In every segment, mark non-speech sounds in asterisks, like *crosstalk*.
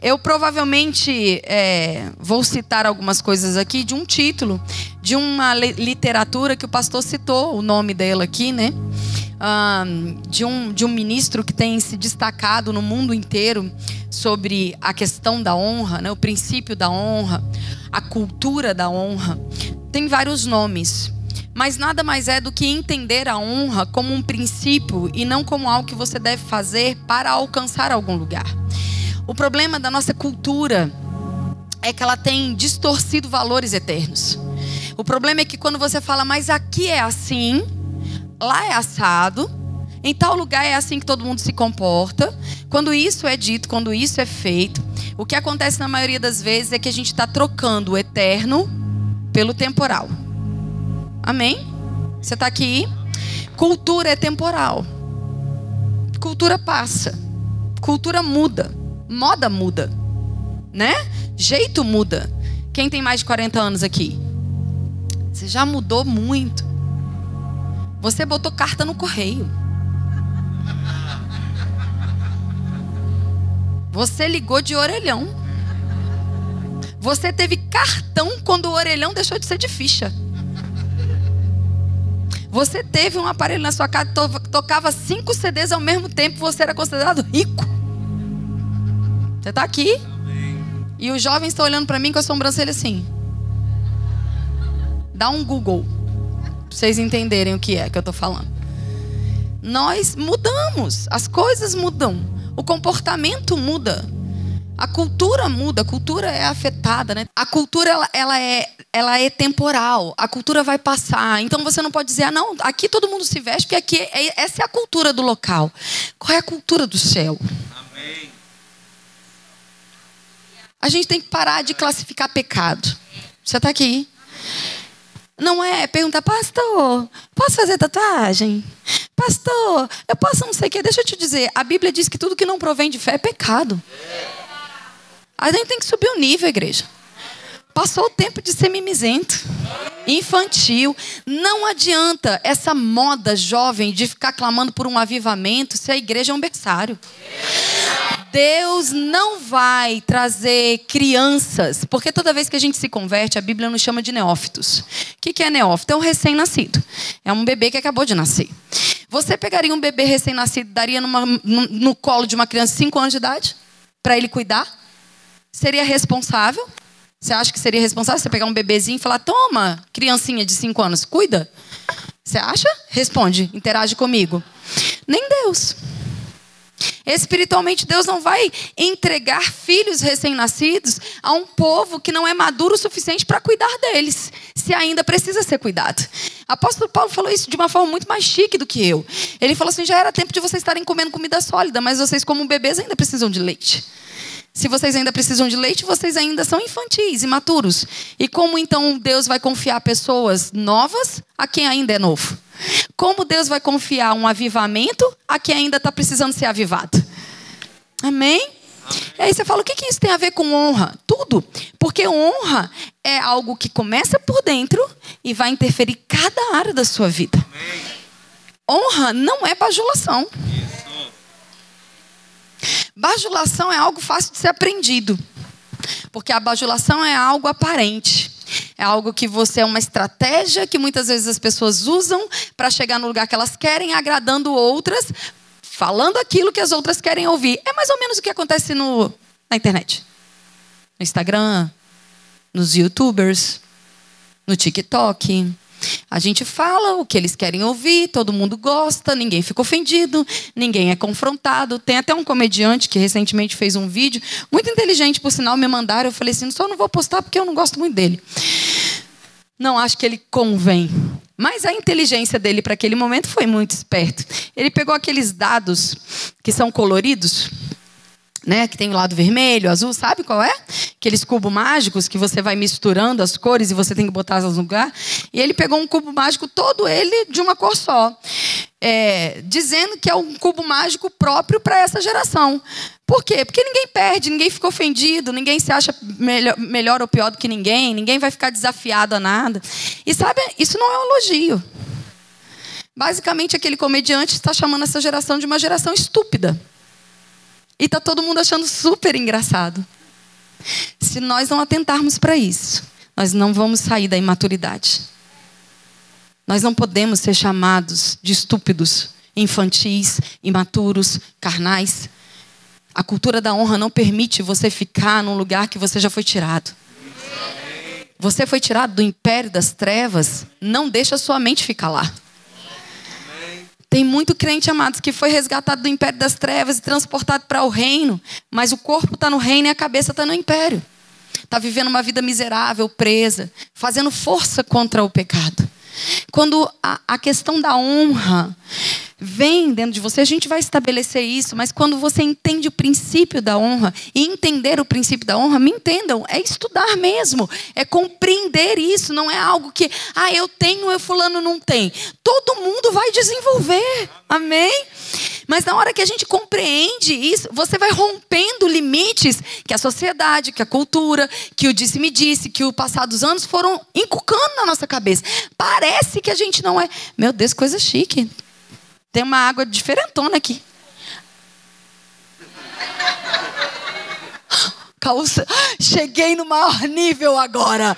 Eu provavelmente é, vou citar algumas coisas aqui de um título, de uma literatura que o pastor citou o nome dela aqui, né? De, um, de um ministro que tem se destacado no mundo inteiro sobre a questão da honra, né? o princípio da honra, a cultura da honra. Tem vários nomes, mas nada mais é do que entender a honra como um princípio e não como algo que você deve fazer para alcançar algum lugar. O problema da nossa cultura é que ela tem distorcido valores eternos. O problema é que quando você fala, mas aqui é assim, lá é assado, em tal lugar é assim que todo mundo se comporta. Quando isso é dito, quando isso é feito, o que acontece na maioria das vezes é que a gente está trocando o eterno pelo temporal. Amém? Você está aqui? Cultura é temporal. Cultura passa. Cultura muda. Moda muda, né? Jeito muda. Quem tem mais de 40 anos aqui? Você já mudou muito. Você botou carta no correio. Você ligou de orelhão. Você teve cartão quando o orelhão deixou de ser de ficha. Você teve um aparelho na sua casa que tocava cinco CDs ao mesmo tempo, você era considerado rico. Você está aqui? Amém. E os jovens estão olhando para mim com a sobrancelha assim. Dá um Google. Para vocês entenderem o que é que eu estou falando. Nós mudamos. As coisas mudam. O comportamento muda. A cultura muda, a cultura é afetada, né? A cultura ela, ela, é, ela é temporal, a cultura vai passar. Então você não pode dizer, ah, não, aqui todo mundo se veste, porque aqui é, essa é a cultura do local. Qual é a cultura do céu? A gente tem que parar de classificar pecado. Você está aqui? Não é perguntar, pastor, posso fazer tatuagem? Pastor, eu posso não sei o quê. Deixa eu te dizer, a Bíblia diz que tudo que não provém de fé é pecado. A gente tem que subir o nível, igreja. Passou o tempo de ser mimizento, infantil. Não adianta essa moda jovem de ficar clamando por um avivamento se a igreja é um berçário. Deus não vai trazer crianças, porque toda vez que a gente se converte, a Bíblia nos chama de neófitos. O que é neófito? É um recém-nascido. É um bebê que acabou de nascer. Você pegaria um bebê recém-nascido, daria numa, no, no colo de uma criança de 5 anos de idade? Para ele cuidar? Seria responsável? Você acha que seria responsável você pegar um bebezinho e falar: toma, criancinha de 5 anos, cuida? Você acha? Responde, interage comigo. Nem Deus. Espiritualmente, Deus não vai entregar filhos recém-nascidos a um povo que não é maduro o suficiente para cuidar deles, se ainda precisa ser cuidado. Apóstolo Paulo falou isso de uma forma muito mais chique do que eu. Ele falou assim: já era tempo de vocês estarem comendo comida sólida, mas vocês, como bebês, ainda precisam de leite. Se vocês ainda precisam de leite, vocês ainda são infantis, imaturos. E como então Deus vai confiar pessoas novas a quem ainda é novo? Como Deus vai confiar um avivamento a quem ainda está precisando ser avivado? Amém? E aí você fala, o que, que isso tem a ver com honra? Tudo. Porque honra é algo que começa por dentro e vai interferir cada área da sua vida. Amém. Honra não é bajulação. Bajulação é algo fácil de ser aprendido. Porque a bajulação é algo aparente. É algo que você é uma estratégia que muitas vezes as pessoas usam para chegar no lugar que elas querem, agradando outras, falando aquilo que as outras querem ouvir. É mais ou menos o que acontece no, na internet. No Instagram, nos YouTubers, no TikTok. A gente fala o que eles querem ouvir, todo mundo gosta, ninguém fica ofendido, ninguém é confrontado. Tem até um comediante que recentemente fez um vídeo, muito inteligente, por sinal, me mandaram. Eu falei assim: só não vou postar porque eu não gosto muito dele. Não acho que ele convém. Mas a inteligência dele para aquele momento foi muito esperto. Ele pegou aqueles dados que são coloridos né, que tem o lado vermelho, azul, sabe qual é? Aqueles cubos mágicos que você vai misturando as cores e você tem que botar elas no lugar. E ele pegou um cubo mágico todo ele de uma cor só, é, dizendo que é um cubo mágico próprio para essa geração. Por quê? Porque ninguém perde, ninguém fica ofendido, ninguém se acha melhor, melhor ou pior do que ninguém, ninguém vai ficar desafiado a nada. E sabe, isso não é um elogio. Basicamente, aquele comediante está chamando essa geração de uma geração estúpida. E tá todo mundo achando super engraçado. Se nós não atentarmos para isso, nós não vamos sair da imaturidade. Nós não podemos ser chamados de estúpidos, infantis, imaturos, carnais. A cultura da honra não permite você ficar num lugar que você já foi tirado. Você foi tirado do império das trevas, não deixa sua mente ficar lá. Tem muito crente, amados, que foi resgatado do império das trevas e transportado para o reino, mas o corpo está no reino e a cabeça está no império. Está vivendo uma vida miserável, presa, fazendo força contra o pecado. Quando a, a questão da honra vem dentro de você, a gente vai estabelecer isso, mas quando você entende o princípio da honra e entender o princípio da honra, me entendam, é estudar mesmo, é compreender isso, não é algo que, ah, eu tenho, eu fulano não tem. Todo mundo vai desenvolver. Amém? Mas na hora que a gente compreende isso, você vai rompendo limites que a sociedade, que a cultura, que o disse-me disse, que o passado dos anos foram inculcando na nossa cabeça. Parece que a gente não é. Meu Deus, coisa chique. Tem uma água diferentona aqui. Calça. Cheguei no maior nível agora.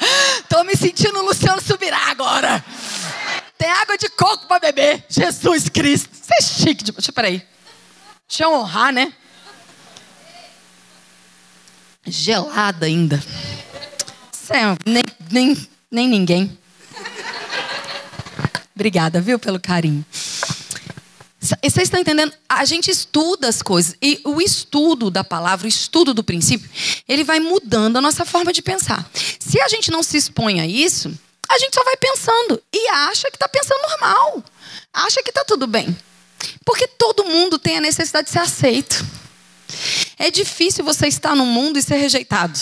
Tô me sentindo Luciano Subirá agora. Tem água de coco para beber. Jesus Cristo. Você é chique. De... Deixa, peraí. Deixa eu honrar, né? Gelada ainda. Céu, nem, nem, nem ninguém. Obrigada, viu, pelo carinho. Vocês estão entendendo? A gente estuda as coisas. E o estudo da palavra, o estudo do princípio, ele vai mudando a nossa forma de pensar. Se a gente não se expõe a isso, a gente só vai pensando e acha que está pensando normal. Acha que está tudo bem. Porque todo mundo tem a necessidade de ser aceito. É difícil você estar no mundo e ser rejeitado.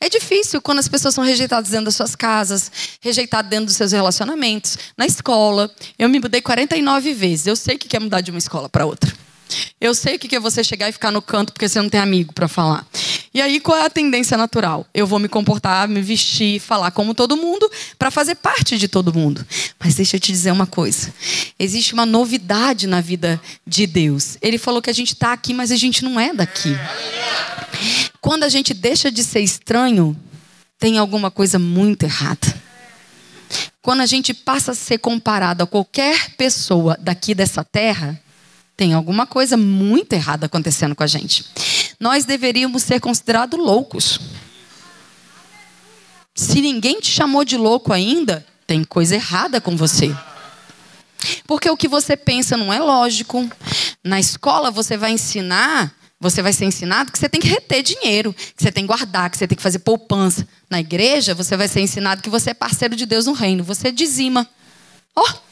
É difícil quando as pessoas são rejeitadas dentro das suas casas, rejeitadas dentro dos seus relacionamentos, na escola. Eu me mudei 49 vezes. Eu sei o que é mudar de uma escola para outra. Eu sei o que é você chegar e ficar no canto porque você não tem amigo para falar. E aí, qual é a tendência natural? Eu vou me comportar, me vestir, falar como todo mundo, para fazer parte de todo mundo. Mas deixa eu te dizer uma coisa: existe uma novidade na vida de Deus. Ele falou que a gente está aqui, mas a gente não é daqui. Quando a gente deixa de ser estranho, tem alguma coisa muito errada. Quando a gente passa a ser comparado a qualquer pessoa daqui dessa terra, tem alguma coisa muito errada acontecendo com a gente. Nós deveríamos ser considerados loucos. Se ninguém te chamou de louco ainda, tem coisa errada com você. Porque o que você pensa não é lógico. Na escola você vai ensinar, você vai ser ensinado que você tem que reter dinheiro, que você tem que guardar, que você tem que fazer poupança. Na igreja você vai ser ensinado que você é parceiro de Deus no reino, você dizima. Ó. Oh.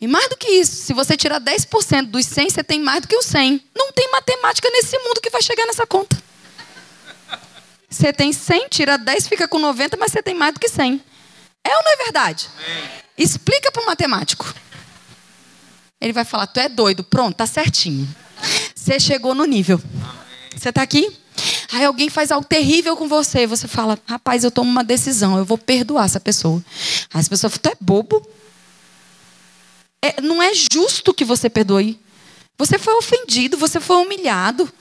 E mais do que isso, se você tirar 10% dos 100, você tem mais do que o 100. Não tem matemática nesse mundo que vai chegar nessa conta. Você tem 100, tira 10, fica com 90, mas você tem mais do que 100. É ou não é verdade? Explica para o matemático. Ele vai falar: Tu é doido. Pronto, tá certinho. Você chegou no nível. Você está aqui? Aí alguém faz algo terrível com você. Você fala: Rapaz, eu tomo uma decisão. Eu vou perdoar essa pessoa. Aí as pessoas falam: Tu é bobo? É, não é justo que você perdoe. Você foi ofendido, você foi humilhado.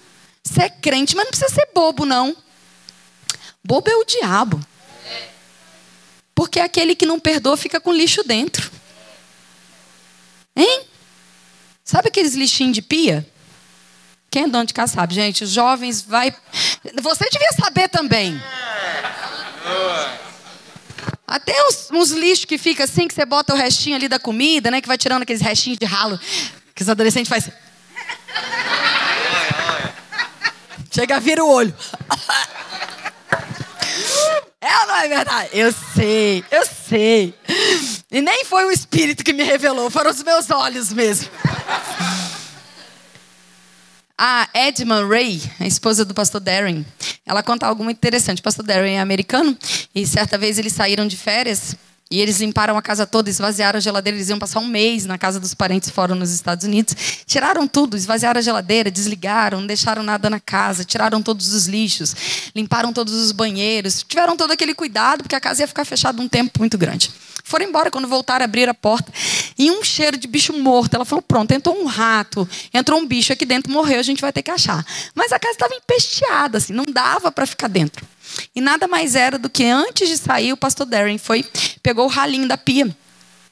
Você é crente, mas não precisa ser bobo, não. Bobo é o diabo. Porque aquele que não perdoa fica com lixo dentro. Hein? Sabe aqueles lixinhos de pia? Quem é dono de casa sabe, gente. Jovens vai. Você devia saber também. Até uns, uns lixos que fica assim, que você bota o restinho ali da comida, né? Que vai tirando aqueles restinhos de ralo que os adolescentes fazem. Chega, vira o olho. É ou não é verdade? Eu sei, eu sei. E nem foi o Espírito que me revelou, foram os meus olhos mesmo. A Edmund Ray, a esposa do pastor Darren, ela conta algo muito interessante. O pastor Darren é americano e certa vez eles saíram de férias e eles limparam a casa toda, esvaziaram a geladeira. Eles iam passar um mês na casa dos parentes fora nos Estados Unidos. Tiraram tudo, esvaziaram a geladeira, desligaram, não deixaram nada na casa, tiraram todos os lixos, limparam todos os banheiros, tiveram todo aquele cuidado, porque a casa ia ficar fechada um tempo muito grande. Foram embora, quando voltaram, abriram a porta. E um cheiro de bicho morto. Ela falou: pronto, entrou um rato, entrou um bicho aqui dentro, morreu, a gente vai ter que achar. Mas a casa estava empesteada, assim, não dava para ficar dentro. E nada mais era do que antes de sair, o pastor Darren foi, pegou o ralinho da pia.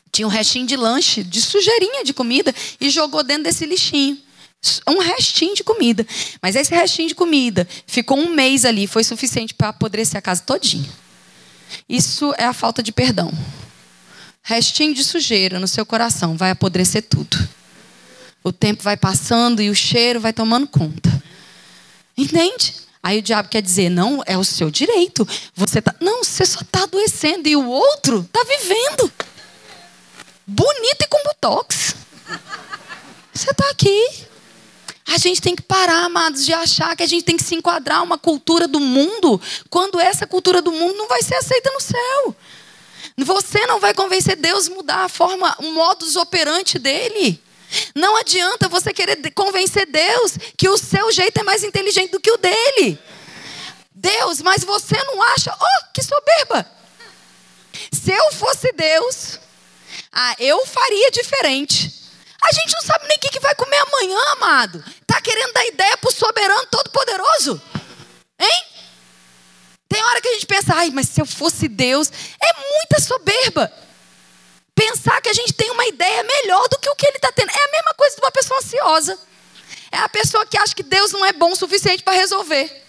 Tinha um restinho de lanche, de sujeirinha de comida, e jogou dentro desse lixinho um restinho de comida. Mas esse restinho de comida ficou um mês ali, foi suficiente para apodrecer a casa todinha. Isso é a falta de perdão. Restinho de sujeira no seu coração vai apodrecer tudo. O tempo vai passando e o cheiro vai tomando conta. Entende? Aí o diabo quer dizer: não, é o seu direito. Você tá, não, você só está adoecendo e o outro está vivendo. Bonito e com botox. Você está aqui. A gente tem que parar, amados, de achar que a gente tem que se enquadrar uma cultura do mundo, quando essa cultura do mundo não vai ser aceita no céu. Você não vai convencer Deus a mudar a forma, o modus operandi dele. Não adianta você querer convencer Deus que o seu jeito é mais inteligente do que o dele. Deus, mas você não acha? Oh, que soberba! Se eu fosse Deus, ah, eu faria diferente. A gente não sabe nem o que vai comer amanhã, amado. Tá querendo dar ideia pro soberano todo-poderoso? Hein? Tem hora que a gente pensa, ai, mas se eu fosse Deus, é muita soberba. Pensar que a gente tem uma ideia melhor do que o que ele está tendo. É a mesma coisa de uma pessoa ansiosa. É a pessoa que acha que Deus não é bom o suficiente para resolver.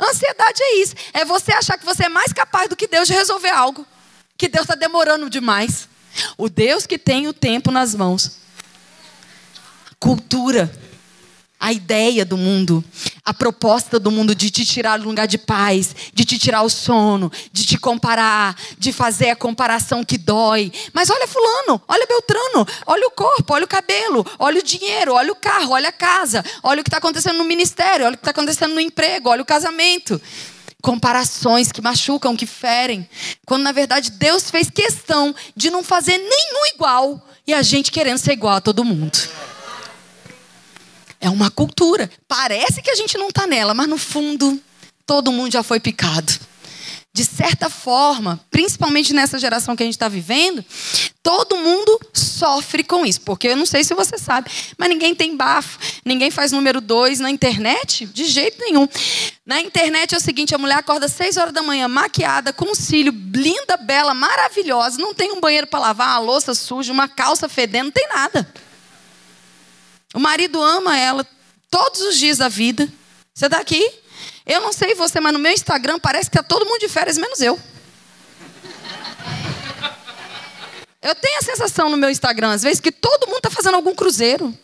Ansiedade é isso. É você achar que você é mais capaz do que Deus de resolver algo. Que Deus está demorando demais. O Deus que tem o tempo nas mãos. Cultura. A ideia do mundo, a proposta do mundo de te tirar do lugar de paz, de te tirar o sono, de te comparar, de fazer a comparação que dói. Mas olha fulano, olha Beltrano, olha o corpo, olha o cabelo, olha o dinheiro, olha o carro, olha a casa, olha o que está acontecendo no ministério, olha o que está acontecendo no emprego, olha o casamento comparações que machucam, que ferem, quando na verdade Deus fez questão de não fazer nenhum igual e a gente querendo ser igual a todo mundo. É uma cultura. Parece que a gente não está nela, mas no fundo todo mundo já foi picado de certa forma, principalmente nessa geração que a gente está vivendo, todo mundo sofre com isso. Porque eu não sei se você sabe, mas ninguém tem bafo, ninguém faz número dois na internet, de jeito nenhum. Na internet é o seguinte: a mulher acorda às seis horas da manhã, maquiada, com um cílio, linda, bela, maravilhosa, não tem um banheiro para lavar, uma louça suja, uma calça fedendo, não tem nada. O marido ama ela todos os dias da vida. Você está aqui? Eu não sei você, mas no meu Instagram parece que está todo mundo de férias, menos eu. Eu tenho a sensação no meu Instagram, às vezes, que todo mundo está fazendo algum cruzeiro.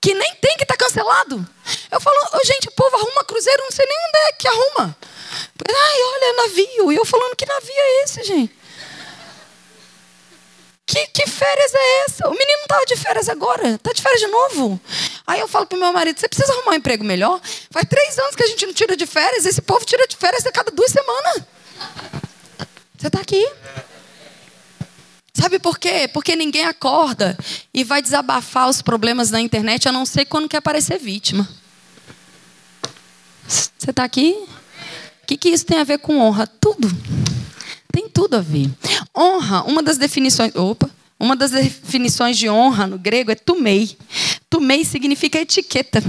Que nem tem que estar tá cancelado. Eu falo, oh, gente, o povo arruma cruzeiro, não sei nem onde é que arruma. Ai, olha, navio. E eu falando, que navio é esse, gente? Que, que férias é essa? O menino estava de férias agora, está de férias de novo. Aí eu falo para o meu marido: você precisa arrumar um emprego melhor? Faz três anos que a gente não tira de férias, esse povo tira de férias a cada duas semanas. Você está aqui? Sabe por quê? Porque ninguém acorda e vai desabafar os problemas na internet, a não ser quando quer parecer vítima. Você está aqui? O que, que isso tem a ver com honra? Tudo. Tem tudo a ver. Honra, uma das definições. Opa! Uma das definições de honra no grego é tumei. Tumei significa etiqueta.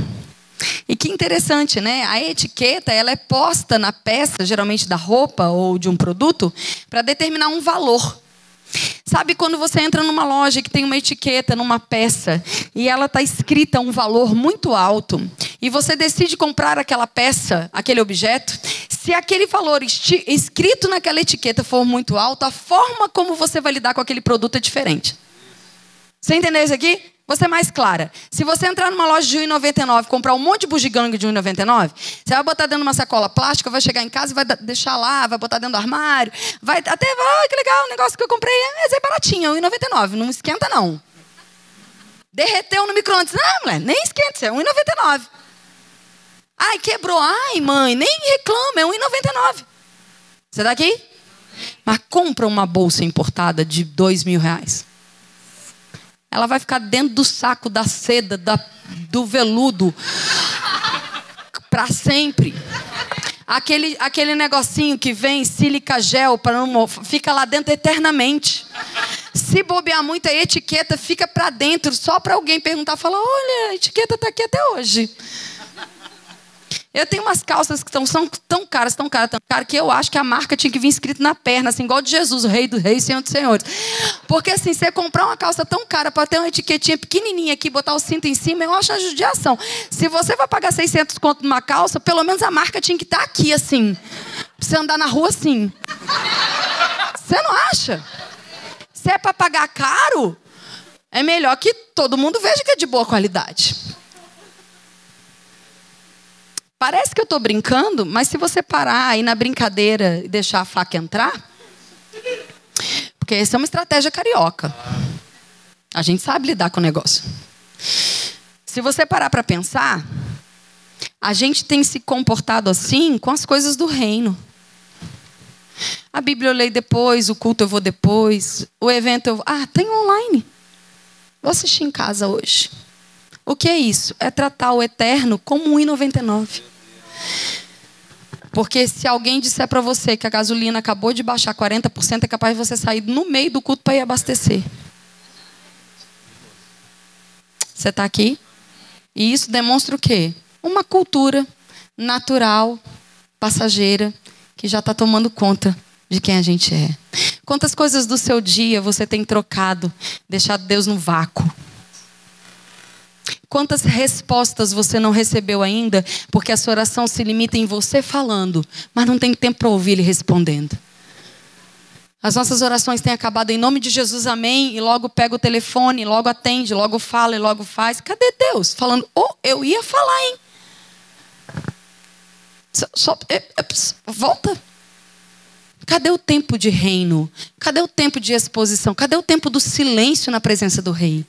E que interessante, né? A etiqueta ela é posta na peça, geralmente da roupa ou de um produto, para determinar um valor. Sabe quando você entra numa loja que tem uma etiqueta numa peça e ela está escrita um valor muito alto e você decide comprar aquela peça, aquele objeto, se aquele valor escrito naquela etiqueta for muito alto, a forma como você vai lidar com aquele produto é diferente. Você entendeu isso aqui? Você é mais clara. Se você entrar numa loja de 1,99 comprar um monte de bugiganga de 1,99, você vai botar dentro de uma sacola plástica, vai chegar em casa e vai deixar lá, vai botar dentro do armário, vai até, ah, que legal, o negócio que eu comprei é, é baratinho, 1,99, não esquenta não. Derreteu no micro-ondas. Não, mulher, nem esquenta, é 1,99. Ai, quebrou. Ai, mãe, nem reclama, é 1,99. Você está aqui? Mas compra uma bolsa importada de dois mil reais. Ela vai ficar dentro do saco da seda, da, do veludo, para sempre. Aquele, aquele negocinho que vem sílica gel para não fica lá dentro eternamente. Se bobear muito, a etiqueta fica para dentro, só para alguém perguntar, falar: olha, a etiqueta está aqui até hoje. Eu tenho umas calças que tão, são tão caras, tão caras, tão caras, que eu acho que a marca tinha que vir escrito na perna, assim, igual de Jesus, o rei dos reis, senhor dos senhores. Porque assim, você comprar uma calça tão cara para ter uma etiquetinha pequenininha aqui, botar o cinto em cima, eu acho uma judiação. Se você vai pagar 600 conto numa calça, pelo menos a marca tinha que estar tá aqui, assim. Pra você andar na rua assim. Você não acha? Se é para pagar caro, é melhor que todo mundo veja que é de boa qualidade. Parece que eu estou brincando, mas se você parar aí na brincadeira e deixar a faca entrar, porque essa é uma estratégia carioca. A gente sabe lidar com o negócio. Se você parar para pensar, a gente tem se comportado assim com as coisas do reino. A Bíblia eu leio depois, o culto eu vou depois, o evento eu vou. Ah, tem online. Vou assistir em casa hoje. O que é isso? É tratar o eterno como 1,99. Porque se alguém disser para você que a gasolina acabou de baixar 40%, é capaz de você sair no meio do culto para ir abastecer. Você está aqui? E isso demonstra o quê? Uma cultura natural, passageira, que já está tomando conta de quem a gente é. Quantas coisas do seu dia você tem trocado, deixado Deus no vácuo? Quantas respostas você não recebeu ainda, porque a sua oração se limita em você falando, mas não tem tempo para ouvir ele respondendo? As nossas orações têm acabado em nome de Jesus, amém, e logo pega o telefone, logo atende, logo fala e logo faz. Cadê Deus? Falando, oh, eu ia falar, hein? Só, só é, é, volta. Cadê o tempo de reino? Cadê o tempo de exposição? Cadê o tempo do silêncio na presença do rei?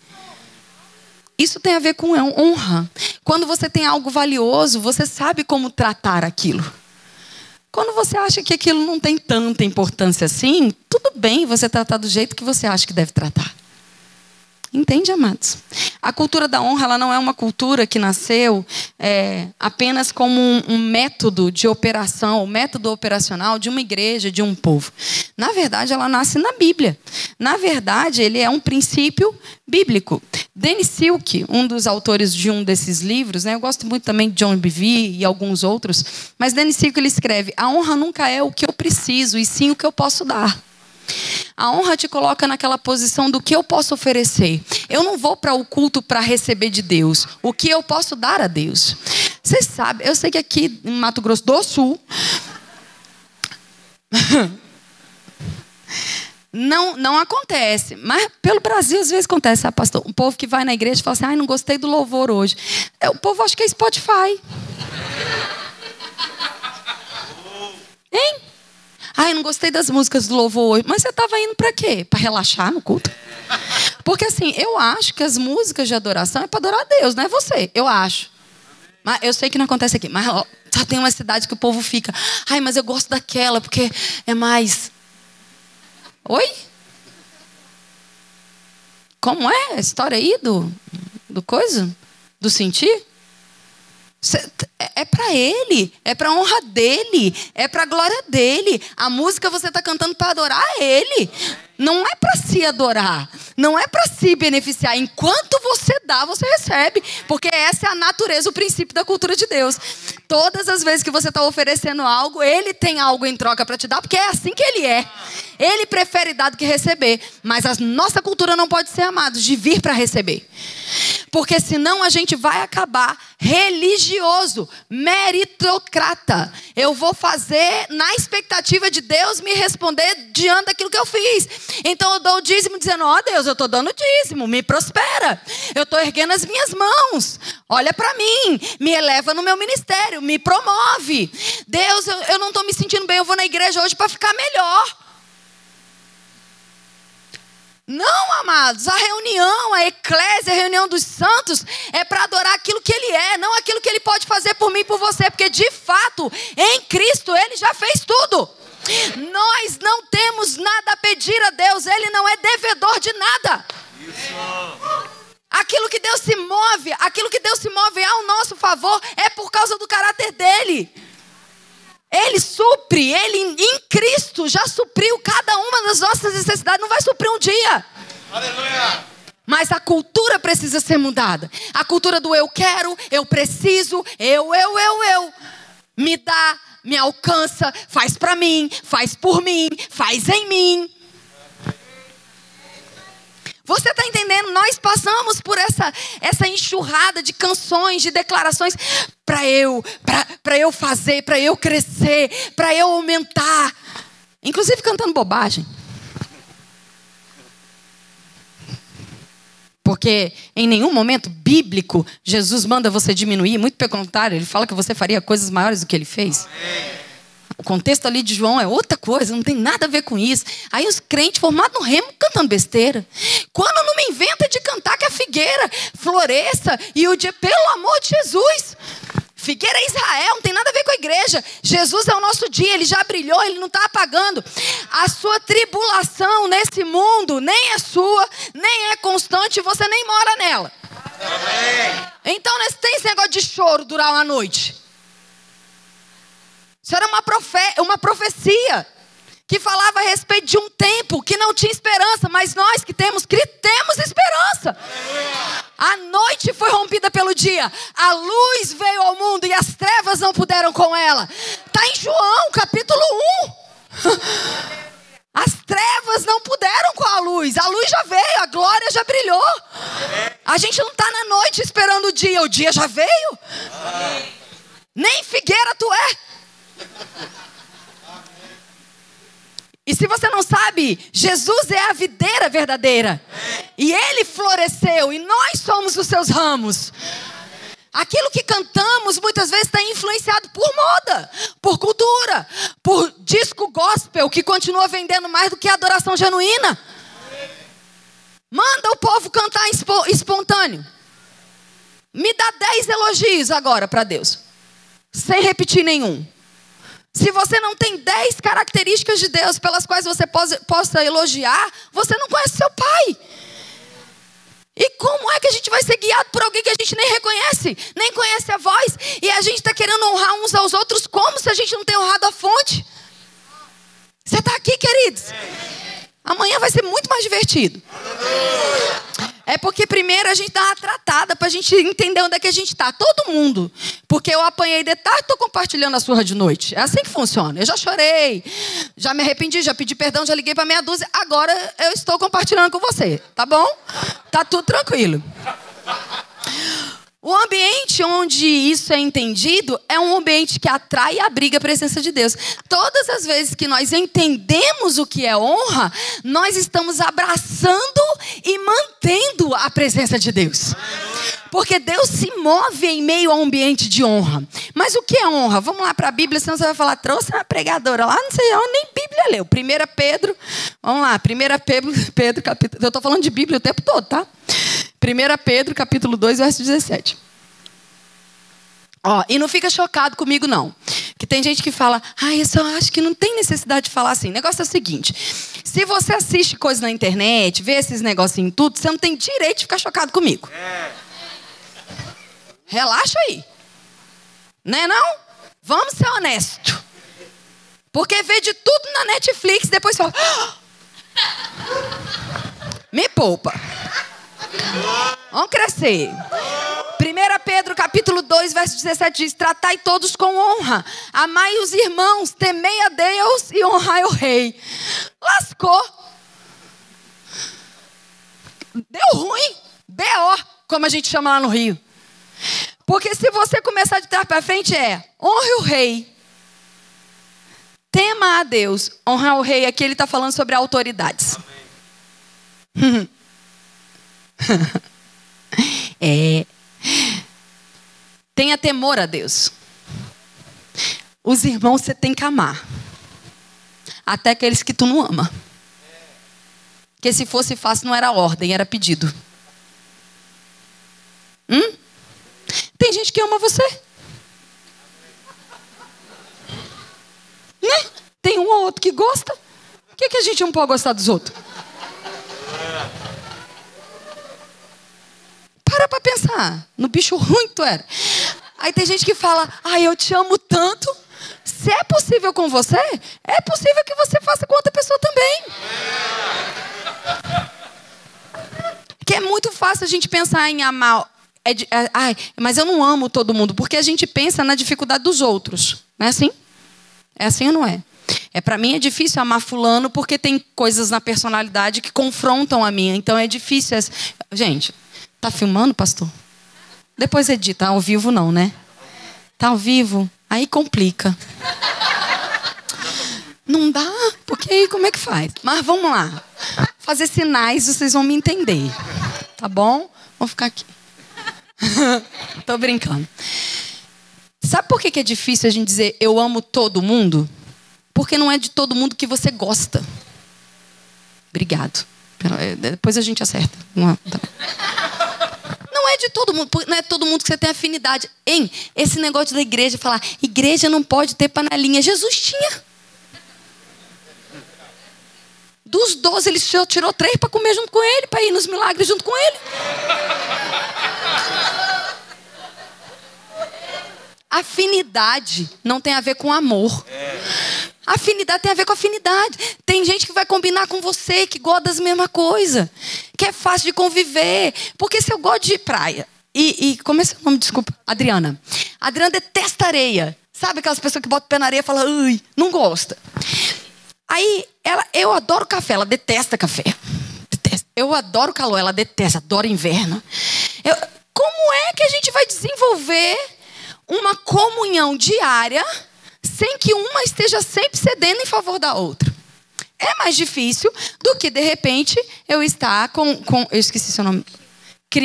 Isso tem a ver com honra. Quando você tem algo valioso, você sabe como tratar aquilo. Quando você acha que aquilo não tem tanta importância assim, tudo bem você tratar do jeito que você acha que deve tratar. Entende, amados? A cultura da honra ela não é uma cultura que nasceu é, apenas como um, um método de operação, um método operacional de uma igreja, de um povo. Na verdade, ela nasce na Bíblia. Na verdade, ele é um princípio bíblico. Dennis Silk, um dos autores de um desses livros, né, eu gosto muito também de John Bevere e alguns outros, mas Dennis Silk ele escreve: a honra nunca é o que eu preciso, e sim o que eu posso dar. A honra te coloca naquela posição do que eu posso oferecer. Eu não vou para o culto para receber de Deus. O que eu posso dar a Deus. Vocês sabem, eu sei que aqui em Mato Grosso do Sul. *laughs* Não, não acontece. Mas pelo Brasil, às vezes acontece, sabe, pastor? Um povo que vai na igreja e fala assim: ai, não gostei do louvor hoje. É, o povo acha que é Spotify. Hein? Ai, não gostei das músicas do louvor hoje. Mas você estava indo para quê? Para relaxar no culto? Porque assim, eu acho que as músicas de adoração é para adorar a Deus, não é você. Eu acho. Mas eu sei que não acontece aqui. Mas ó, só tem uma cidade que o povo fica. Ai, mas eu gosto daquela porque é mais. Oi? Como é a história aí do, do coisa? Do sentir? É, é para ele, é para honra dele, é para glória dele. A música você está cantando para adorar ele. Não é para se adorar, não é para se beneficiar. Enquanto você dá, você recebe, porque essa é a natureza, o princípio da cultura de Deus. Todas as vezes que você está oferecendo algo, ele tem algo em troca para te dar, porque é assim que ele é. Ele prefere dar do que receber, mas a nossa cultura não pode ser amada de vir para receber. Porque senão a gente vai acabar religioso, meritocrata. Eu vou fazer na expectativa de Deus me responder diante daquilo que eu fiz. Então eu dou o dízimo dizendo: Ó oh, Deus, eu estou dando dízimo, me prospera. Eu estou erguendo as minhas mãos. Olha para mim, me eleva no meu ministério, me promove. Deus, eu, eu não estou me sentindo bem, eu vou na igreja hoje para ficar melhor. Não, amados, a reunião, a eclésia, a reunião dos santos é para adorar aquilo que ele é, não aquilo que ele pode fazer por mim e por você, porque de fato, em Cristo ele já fez tudo. Nós não temos nada a pedir a Deus, Ele não é devedor de nada. Aquilo que Deus se move, aquilo que Deus se move ao nosso favor é por causa do caráter dele. Ele supre, ele em Cristo já supriu cada uma das nossas necessidades. Não vai suprir um dia. Aleluia. Mas a cultura precisa ser mudada. A cultura do eu quero, eu preciso, eu, eu, eu, eu. Me dá, me alcança, faz para mim, faz por mim, faz em mim. Você está entendendo? Nós passamos por essa, essa enxurrada de canções, de declarações para eu, para eu fazer, para eu crescer, para eu aumentar. Inclusive cantando bobagem. Porque em nenhum momento bíblico Jesus manda você diminuir, muito pelo contrário, ele fala que você faria coisas maiores do que ele fez. Amém. O contexto ali de João é outra coisa, não tem nada a ver com isso. Aí os crentes formados no remo cantando besteira. Quando não me inventa de cantar que a figueira floresça e o dia, pelo amor de Jesus. Figueira é Israel, não tem nada a ver com a igreja. Jesus é o nosso dia, ele já brilhou, ele não está apagando. A sua tribulação nesse mundo nem é sua, nem é constante, você nem mora nela. Amém. Então não tem esse negócio de choro durar uma noite. Isso era uma, profe uma profecia que falava a respeito de um tempo que não tinha esperança, mas nós que temos Cristo temos esperança. A noite foi rompida pelo dia, a luz veio ao mundo e as trevas não puderam com ela. Está em João, capítulo 1. As trevas não puderam com a luz, a luz já veio, a glória já brilhou. A gente não está na noite esperando o dia, o dia já veio. Nem figueira tu é. E se você não sabe, Jesus é a videira verdadeira. E ele floresceu e nós somos os seus ramos. Aquilo que cantamos muitas vezes está influenciado por moda, por cultura, por disco gospel que continua vendendo mais do que a adoração genuína. Manda o povo cantar espontâneo. Me dá dez elogios agora para Deus, sem repetir nenhum. Se você não tem dez características de Deus pelas quais você possa elogiar, você não conhece seu pai. E como é que a gente vai ser guiado por alguém que a gente nem reconhece, nem conhece a voz, e a gente está querendo honrar uns aos outros como se a gente não tem honrado a fonte? Você está aqui, queridos? Amanhã vai ser muito mais divertido. É porque primeiro a gente dá uma tratada para a gente entender onde é que a gente está. Todo mundo. Porque eu apanhei de tarde e estou compartilhando a surra de noite. É assim que funciona. Eu já chorei, já me arrependi, já pedi perdão, já liguei para meia dúzia. Agora eu estou compartilhando com você. Tá bom? Tá tudo tranquilo. O ambiente onde isso é entendido é um ambiente que atrai e abriga a presença de Deus. Todas as vezes que nós entendemos o que é honra, nós estamos abraçando e mantendo a presença de Deus. Porque Deus se move em meio a um ambiente de honra. Mas o que é honra? Vamos lá para a Bíblia, senão você vai falar, trouxe uma pregadora lá, não sei onde, nem Bíblia leu. 1 Pedro, vamos lá, 1 Pedro, *laughs* Pedro capítulo. Eu estou falando de Bíblia o tempo todo, tá? 1 Pedro, capítulo 2, verso 17. Ó, e não fica chocado comigo, não. Que tem gente que fala, ah, eu só acho que não tem necessidade de falar assim. O negócio é o seguinte: se você assiste coisas na internet, vê esses negocinhos tudo, você não tem direito de ficar chocado comigo. É. Relaxa aí. Né não, não? Vamos ser honestos. Porque vê de tudo na Netflix, depois fala. Ah! Me poupa. Vamos crescer. 1 Pedro capítulo 2, verso 17 diz: Tratai todos com honra, amai os irmãos, temei a Deus e honrai o rei. Lascou. Deu ruim. B.O., como a gente chama lá no Rio. Porque se você começar de trás para frente é honre o rei. Tema a Deus, honrar o rei. Aqui ele está falando sobre autoridades. *laughs* é. Tenha temor a Deus. Os irmãos você tem que amar. Até aqueles que tu não ama. Porque se fosse fácil não era ordem, era pedido. Hum? Tem gente que ama você. Né? Tem um ou outro que gosta. Por que, que a gente não pode gostar dos outros? Para pra pensar no bicho ruim que tu era. Aí tem gente que fala, ai, eu te amo tanto. Se é possível com você, é possível que você faça com outra pessoa também. Que é muito fácil a gente pensar em amar. É de, é, ai, mas eu não amo todo mundo, porque a gente pensa na dificuldade dos outros. Não é assim? É assim ou não é? É para mim é difícil amar fulano porque tem coisas na personalidade que confrontam a minha. Então é difícil. Gente, tá filmando, pastor? Depois edita, ao vivo não, né? Tá ao vivo, aí complica. Não dá, porque aí como é que faz? Mas vamos lá. Fazer sinais, vocês vão me entender. Tá bom? Vou ficar aqui. *laughs* Tô brincando. Sabe por que é difícil a gente dizer eu amo todo mundo? Porque não é de todo mundo que você gosta. Obrigado. Eh, depois a gente acerta. Tá. É de todo mundo, não é todo mundo que você tem afinidade. Hein? Esse negócio da igreja, falar, igreja não pode ter panelinha. Jesus tinha. Dos doze, ele tirou três para comer junto com ele, para ir nos milagres junto com ele. Afinidade não tem a ver com amor. Afinidade tem a ver com afinidade. Tem gente que vai combinar com você, que gosta das mesmas coisas, que é fácil de conviver. Porque se eu gosto de praia, e, e como é seu nome? Desculpa, Adriana. Adriana detesta areia. Sabe aquelas pessoas que botam o pé na areia e falam, ui, não gosta. Aí, ela, eu adoro café, ela detesta café. Detesta. Eu adoro calor, ela detesta, adora inverno. Eu, como é que a gente vai desenvolver uma comunhão diária sem que uma esteja sempre cedendo em favor da outra? É mais difícil do que, de repente, eu estar com. com eu esqueci seu nome.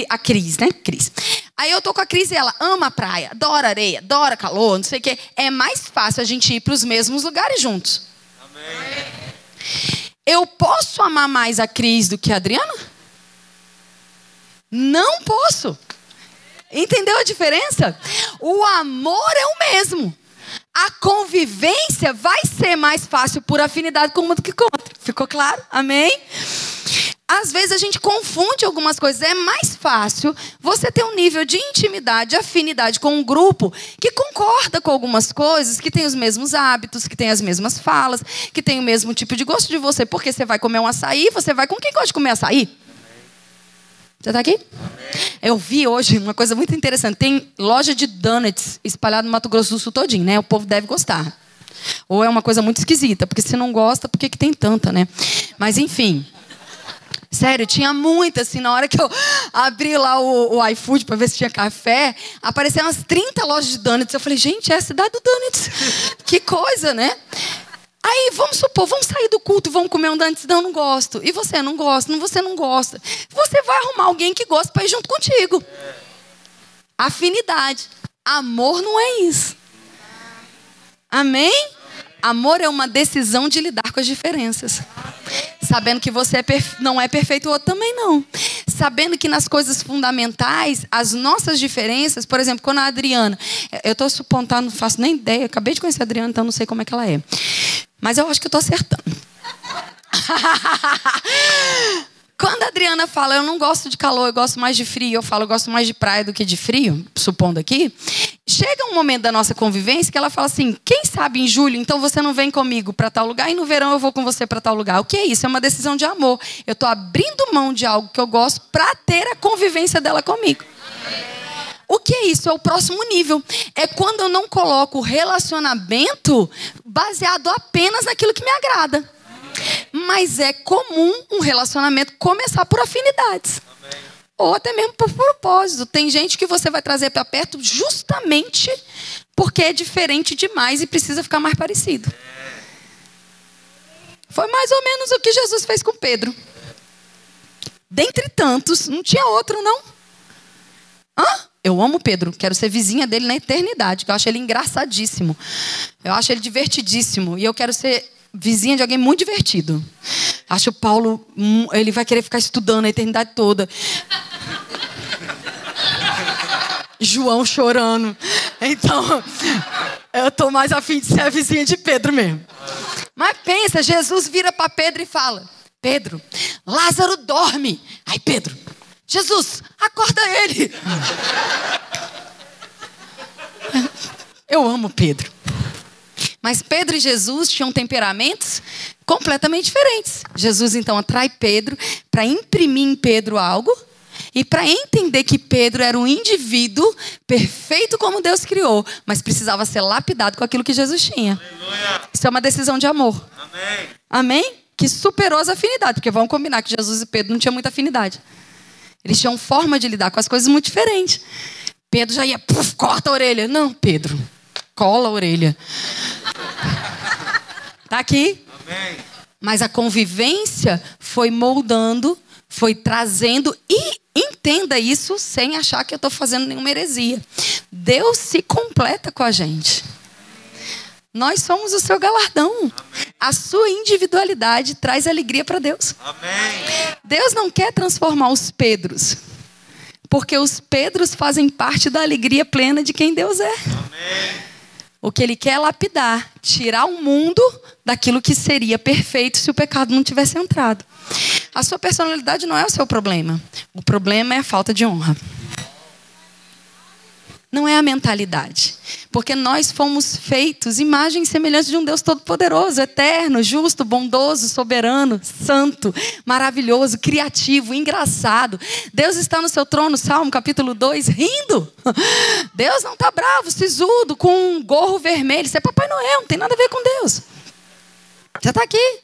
A Cris, né? Cris. Aí eu tô com a Cris e ela ama a praia, adora areia, adora calor, não sei o quê. É mais fácil a gente ir para os mesmos lugares juntos. Eu posso amar mais a Cris do que a Adriana? Não posso. Entendeu a diferença? O amor é o mesmo. A convivência vai ser mais fácil por afinidade com uma do que com outra. Ficou claro? Amém? às vezes a gente confunde algumas coisas. É mais fácil você ter um nível de intimidade, afinidade com um grupo que concorda com algumas coisas, que tem os mesmos hábitos, que tem as mesmas falas, que tem o mesmo tipo de gosto de você. Porque você vai comer um açaí, você vai com quem gosta de comer açaí? Você está aqui? Eu vi hoje uma coisa muito interessante. Tem loja de donuts espalhada no Mato Grosso do Sul todinho, né? O povo deve gostar. Ou é uma coisa muito esquisita, porque se não gosta, por que, que tem tanta, né? Mas enfim. Sério, tinha muita, assim, na hora que eu abri lá o, o iFood para ver se tinha café, apareceram umas 30 lojas de donuts. Eu falei, gente, é a cidade do donuts. *laughs* que coisa, né? Aí, vamos supor, vamos sair do culto, vamos comer um donuts. Não, não gosto. E você não gosta? Não, você não gosta. Você vai arrumar alguém que gosta para ir junto contigo. Afinidade. Amor não é isso. Amém? Amor é uma decisão de lidar com as diferenças. Sabendo que você é não é perfeito, o outro também não. Sabendo que nas coisas fundamentais, as nossas diferenças, por exemplo, quando a Adriana. Eu estou supondo, tá, não faço nem ideia, acabei de conhecer a Adriana, então não sei como é que ela é. Mas eu acho que eu estou acertando. *laughs* Quando a Adriana fala, eu não gosto de calor, eu gosto mais de frio, eu falo, eu gosto mais de praia do que de frio, supondo aqui, chega um momento da nossa convivência que ela fala assim: quem sabe em julho, então você não vem comigo para tal lugar e no verão eu vou com você para tal lugar. O que é isso? É uma decisão de amor. Eu estou abrindo mão de algo que eu gosto para ter a convivência dela comigo. O que é isso? É o próximo nível. É quando eu não coloco relacionamento baseado apenas naquilo que me agrada. Mas é comum um relacionamento começar por afinidades. Amém. Ou até mesmo por propósito. Tem gente que você vai trazer para perto justamente porque é diferente demais e precisa ficar mais parecido. Foi mais ou menos o que Jesus fez com Pedro. Dentre tantos, não tinha outro, não. Hã? Eu amo Pedro, quero ser vizinha dele na eternidade, que eu acho ele engraçadíssimo. Eu acho ele divertidíssimo. E eu quero ser vizinha de alguém muito divertido. Acho o Paulo, ele vai querer ficar estudando a eternidade toda. João chorando. Então, eu tô mais afim de ser a vizinha de Pedro mesmo. Mas pensa, Jesus vira para Pedro e fala: Pedro, Lázaro dorme. Aí Pedro, Jesus, acorda ele. Eu amo Pedro. Mas Pedro e Jesus tinham temperamentos completamente diferentes. Jesus então atrai Pedro para imprimir em Pedro algo e para entender que Pedro era um indivíduo perfeito como Deus criou, mas precisava ser lapidado com aquilo que Jesus tinha. Aleluia. Isso é uma decisão de amor. Amém. Amém? Que superou as afinidades, porque vamos combinar que Jesus e Pedro não tinham muita afinidade. Eles tinham forma de lidar com as coisas muito diferentes. Pedro já ia, puf, corta a orelha. Não, Pedro, cola a orelha. Tá aqui. Amém. Mas a convivência foi moldando, foi trazendo e entenda isso sem achar que eu estou fazendo nenhuma heresia. Deus se completa com a gente. Nós somos o seu galardão. Amém. A sua individualidade traz alegria para Deus. Amém. Deus não quer transformar os Pedros, porque os Pedros fazem parte da alegria plena de quem Deus é. Amém. O que Ele quer é lapidar, tirar o mundo daquilo que seria perfeito se o pecado não tivesse entrado. A sua personalidade não é o seu problema. O problema é a falta de honra não é a mentalidade. Porque nós fomos feitos imagem e semelhança de um Deus todo-poderoso, eterno, justo, bondoso, soberano, santo, maravilhoso, criativo, engraçado. Deus está no seu trono, Salmo capítulo 2, rindo. *laughs* Deus não está bravo, sisudo, com um gorro vermelho. Isso é Papai Noel, não tem nada a ver com Deus. Já está aqui.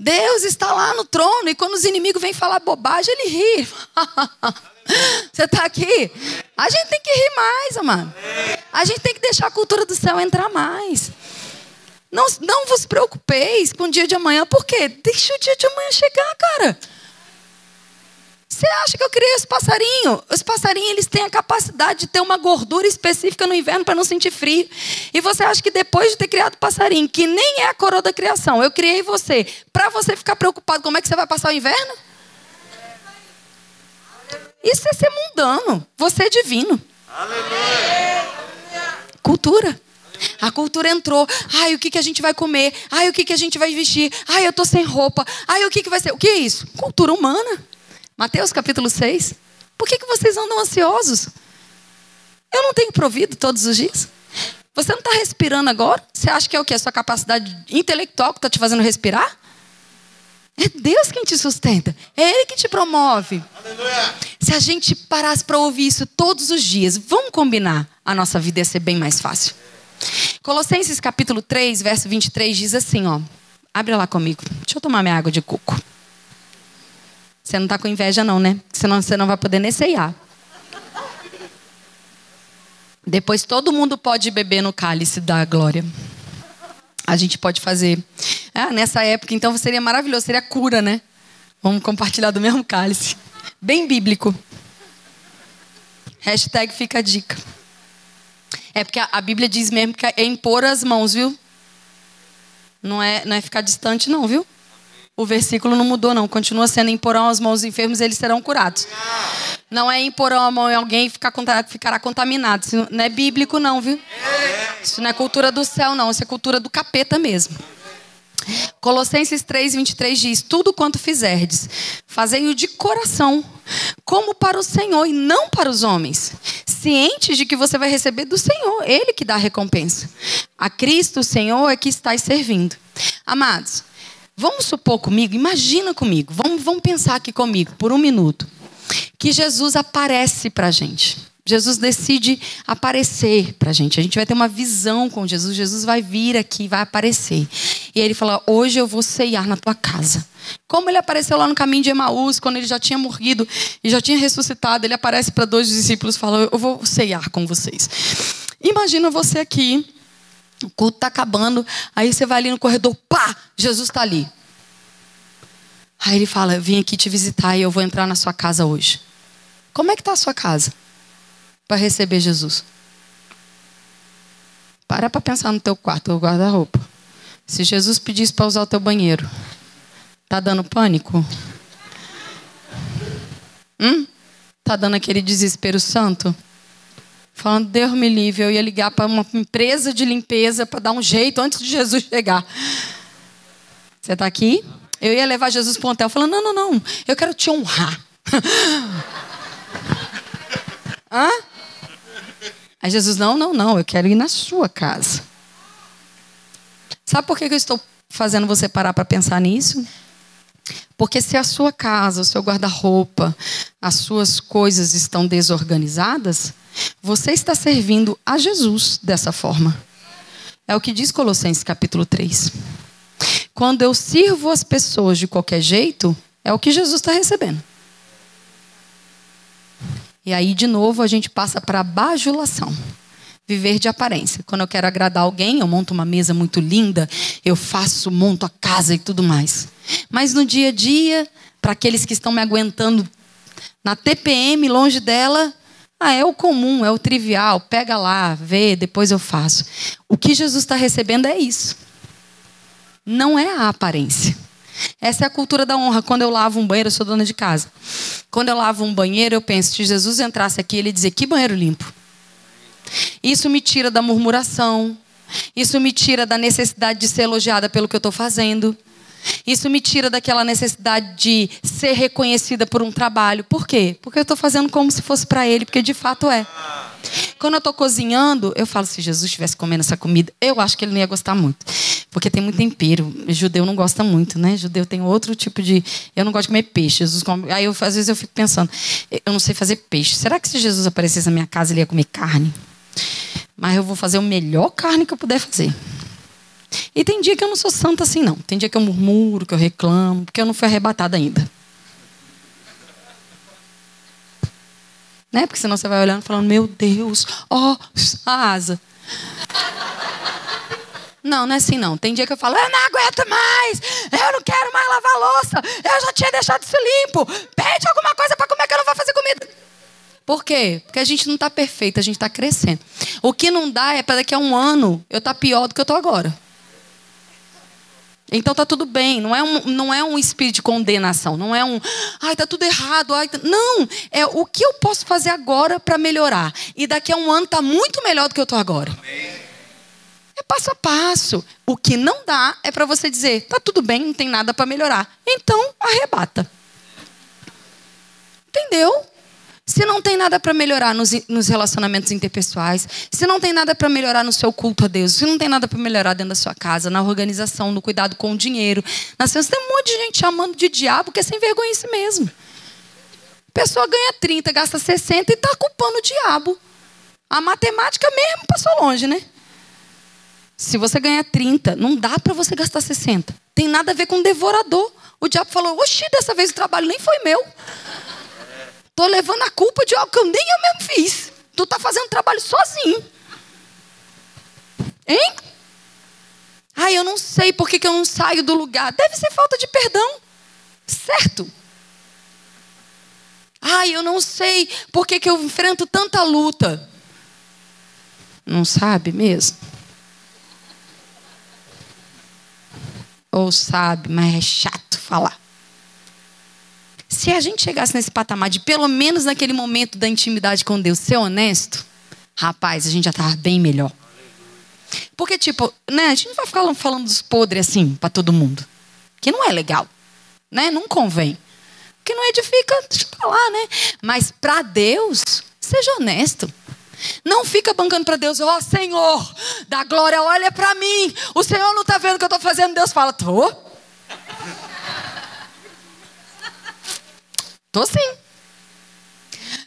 Deus está lá no trono e quando os inimigos vêm falar bobagem, ele ri. *laughs* *laughs* Você está aqui? A gente tem que rir mais, amado. A gente tem que deixar a cultura do céu entrar mais. Não, não vos preocupeis com o dia de amanhã, por quê? Deixa o dia de amanhã chegar, cara. Você acha que eu criei os passarinhos? Os passarinhos eles têm a capacidade de ter uma gordura específica no inverno para não sentir frio. E você acha que depois de ter criado o passarinho, que nem é a coroa da criação, eu criei você, para você ficar preocupado como é que você vai passar o inverno? Isso é ser mundano. Você é divino. Aleluia. Cultura. A cultura entrou. Ai, o que, que a gente vai comer? Ai, o que, que a gente vai vestir? Ai, eu tô sem roupa. Ai, o que, que vai ser? O que é isso? Cultura humana. Mateus capítulo 6. Por que, que vocês andam ansiosos? Eu não tenho provido todos os dias. Você não está respirando agora? Você acha que é o que? A sua capacidade intelectual que está te fazendo respirar? É Deus quem te sustenta. É Ele que te promove. Aleluia. Se a gente parasse para ouvir isso todos os dias, vamos combinar, a nossa vida ia ser bem mais fácil. Colossenses capítulo 3, verso 23 diz assim, ó. Abre lá comigo. Deixa eu tomar minha água de coco. Você não está com inveja não, né? Senão você não vai poder nem ceiar. Depois todo mundo pode beber no cálice da glória a gente pode fazer. Ah, nessa época, então, seria maravilhoso, seria cura, né? Vamos compartilhar do mesmo cálice. Bem bíblico. Hashtag fica a dica. É porque a Bíblia diz mesmo que é impor as mãos, viu? Não é, não é ficar distante, não, viu? O versículo não mudou, não. Continua sendo imporão as mãos enfermos, eles serão curados. Não é imporão a mão em alguém e ficar, ficará contaminado. Isso não é bíblico, não, viu? Isso não é cultura do céu, não. Isso é cultura do capeta mesmo. Colossenses 3, 23 diz: Tudo quanto fizerdes, fazei-o de coração, como para o Senhor e não para os homens, cientes de que você vai receber do Senhor, Ele que dá a recompensa. A Cristo, o Senhor, é que estáis servindo. Amados, vamos supor comigo, imagina comigo, vamos, vamos pensar aqui comigo por um minuto, que Jesus aparece para a gente. Jesus decide aparecer para a gente. A gente vai ter uma visão com Jesus. Jesus vai vir aqui, vai aparecer. E ele fala: Hoje eu vou ceiar na tua casa. Como ele apareceu lá no caminho de Emaús, quando ele já tinha morrido e já tinha ressuscitado, ele aparece para dois discípulos e fala: Eu vou ceiar com vocês. Imagina você aqui, o culto está acabando, aí você vai ali no corredor, pá, Jesus está ali. Aí ele fala: Vim aqui te visitar e eu vou entrar na sua casa hoje. Como é que está a sua casa? Para receber Jesus. Para para pensar no teu quarto, o guarda-roupa. Se Jesus pedisse para usar o teu banheiro, tá dando pânico? Hum? Tá dando aquele desespero santo? Falando, Deus me livre, eu ia ligar para uma empresa de limpeza para dar um jeito antes de Jesus chegar. Você está aqui? Eu ia levar Jesus para um hotel falando, não, não, não, eu quero te honrar. *laughs* Hã? Aí Jesus, não, não, não, eu quero ir na sua casa. Sabe por que eu estou fazendo você parar para pensar nisso? Porque se a sua casa, o seu guarda-roupa, as suas coisas estão desorganizadas, você está servindo a Jesus dessa forma. É o que diz Colossenses capítulo 3. Quando eu sirvo as pessoas de qualquer jeito, é o que Jesus está recebendo. E aí, de novo, a gente passa para a bajulação. Viver de aparência. Quando eu quero agradar alguém, eu monto uma mesa muito linda, eu faço, monto a casa e tudo mais. Mas no dia a dia, para aqueles que estão me aguentando na TPM, longe dela, ah, é o comum, é o trivial. Pega lá, vê, depois eu faço. O que Jesus está recebendo é isso. Não é a aparência. Essa é a cultura da honra. Quando eu lavo um banheiro, eu sou dona de casa. Quando eu lavo um banheiro, eu penso, se Jesus entrasse aqui, ele dizer, que banheiro limpo. Isso me tira da murmuração. Isso me tira da necessidade de ser elogiada pelo que eu estou fazendo. Isso me tira daquela necessidade de ser reconhecida por um trabalho. Por quê? Porque eu estou fazendo como se fosse para Ele, porque de fato é. Quando eu estou cozinhando, eu falo, se Jesus estivesse comendo essa comida, eu acho que ele não ia gostar muito. Porque tem muito tempero. Judeu não gosta muito, né? Judeu tem outro tipo de. Eu não gosto de comer peixe. Jesus come... Aí eu, às vezes eu fico pensando, eu não sei fazer peixe. Será que se Jesus aparecesse na minha casa, ele ia comer carne? Mas eu vou fazer o melhor carne que eu puder fazer. E tem dia que eu não sou santa assim, não. Tem dia que eu murmuro, que eu reclamo, porque eu não fui arrebatada ainda. Né? Porque senão você vai olhando falando, meu Deus, ó, oh, a asa. Não, não é assim não. Tem dia que eu falo, eu não aguento mais, eu não quero mais lavar louça, eu já tinha deixado isso limpo. Pede alguma coisa para comer que eu não vou fazer comida. Por quê? Porque a gente não está perfeito, a gente está crescendo. O que não dá é para daqui a um ano eu estar tá pior do que eu estou agora. Então tá tudo bem, não é um, não é um espírito de condenação, não é um, ai, tá tudo errado, ai, tá... não, é o que eu posso fazer agora para melhorar. E daqui a um ano tá muito melhor do que eu tô agora. É passo a passo. O que não dá é para você dizer, tá tudo bem, não tem nada para melhorar. Então, arrebata. Entendeu? Se não tem nada para melhorar nos, nos, relacionamentos interpessoais, se não tem nada para melhorar no seu culto a Deus, se não tem nada para melhorar dentro da sua casa, na organização, no cuidado com o dinheiro, na ciência, tem um monte de gente chamando de diabo que é sem vergonha isso mesmo. A pessoa ganha 30, gasta 60 e está culpando o diabo. A matemática mesmo passou longe, né? Se você ganha 30, não dá para você gastar 60. Tem nada a ver com devorador. O diabo falou: Oxi, dessa vez o trabalho nem foi meu. Tô levando a culpa de algo que eu nem eu mesmo fiz. Tu tá fazendo trabalho sozinho. Hein? Ai, eu não sei por que, que eu não saio do lugar. Deve ser falta de perdão. Certo? Ai, eu não sei por que, que eu enfrento tanta luta. Não sabe mesmo? Ou sabe, mas é chato falar. Se a gente chegasse nesse patamar de, pelo menos naquele momento da intimidade com Deus, ser honesto, rapaz, a gente já estava bem melhor. Porque, tipo, né, a gente não vai ficar falando dos podres assim para todo mundo. Que não é legal. Né? Não convém. Que não edifica, deixa eu falar, né? Mas para Deus, seja honesto. Não fica bancando para Deus, ó oh, Senhor, da glória, olha para mim. O Senhor não está vendo o que eu estou fazendo. Deus fala, tô. Tô sim.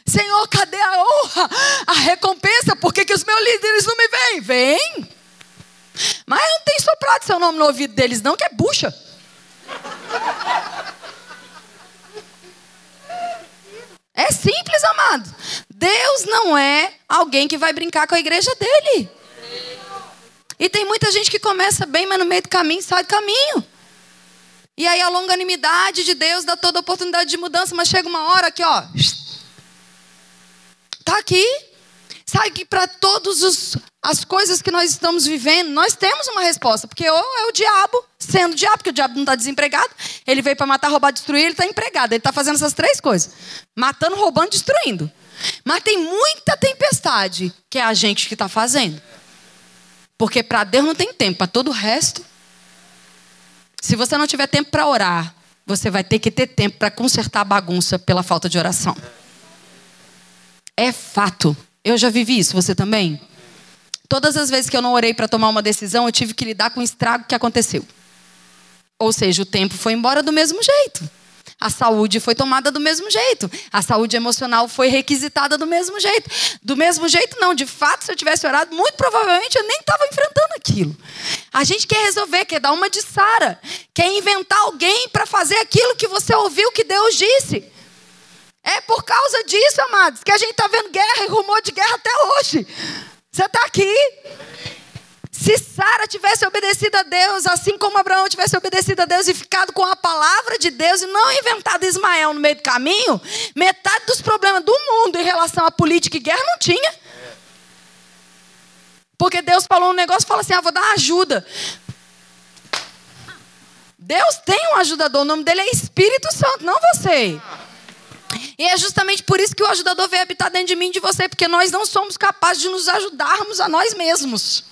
Senhor, cadê a honra, a recompensa? Por que, que os meus líderes não me veem? Vem. Mas não tem soprado seu nome no ouvido deles, não, que é bucha. É simples, amado. Deus não é alguém que vai brincar com a igreja dele. E tem muita gente que começa bem, mas no meio do caminho sai do caminho. E aí a longanimidade de Deus dá toda oportunidade de mudança, mas chega uma hora que, ó, tá aqui. Sabe que para todas as coisas que nós estamos vivendo, nós temos uma resposta. Porque ou é o diabo, sendo o diabo, porque o diabo não está desempregado, ele veio para matar, roubar, destruir, ele está empregado. Ele está fazendo essas três coisas: matando, roubando, destruindo. Mas tem muita tempestade que é a gente que está fazendo. Porque para Deus não tem tempo, para todo o resto se você não tiver tempo para orar, você vai ter que ter tempo para consertar a bagunça pela falta de oração. É fato. Eu já vivi isso, você também? Todas as vezes que eu não orei para tomar uma decisão, eu tive que lidar com o estrago que aconteceu. Ou seja, o tempo foi embora do mesmo jeito. A saúde foi tomada do mesmo jeito. A saúde emocional foi requisitada do mesmo jeito. Do mesmo jeito, não. De fato, se eu tivesse orado, muito provavelmente eu nem estava enfrentando aquilo. A gente quer resolver, quer dar uma de Sara. Quer inventar alguém para fazer aquilo que você ouviu que Deus disse. É por causa disso, amados, que a gente está vendo guerra e rumor de guerra até hoje. Você está aqui. Se Sara tivesse obedecido a Deus, assim como Abraão tivesse obedecido a Deus e ficado com a palavra de Deus e não inventado Ismael no meio do caminho, metade dos problemas do mundo em relação à política e guerra não tinha. Porque Deus falou um negócio e falou assim: ah, vou dar ajuda. Deus tem um ajudador, o nome dele é Espírito Santo, não você. E é justamente por isso que o ajudador veio habitar dentro de mim e de você, porque nós não somos capazes de nos ajudarmos a nós mesmos.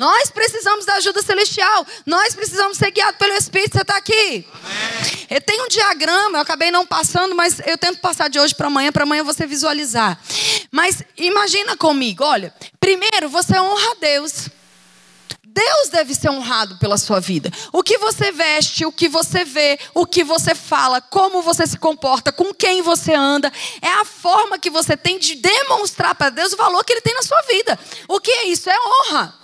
Nós precisamos da ajuda celestial. Nós precisamos ser guiados pelo Espírito. Você está aqui? Amém. Eu tenho um diagrama, eu acabei não passando, mas eu tento passar de hoje para amanhã, para amanhã você visualizar. Mas imagina comigo, olha. Primeiro, você honra a Deus. Deus deve ser honrado pela sua vida. O que você veste, o que você vê, o que você fala, como você se comporta, com quem você anda, é a forma que você tem de demonstrar para Deus o valor que Ele tem na sua vida. O que é isso? É honra.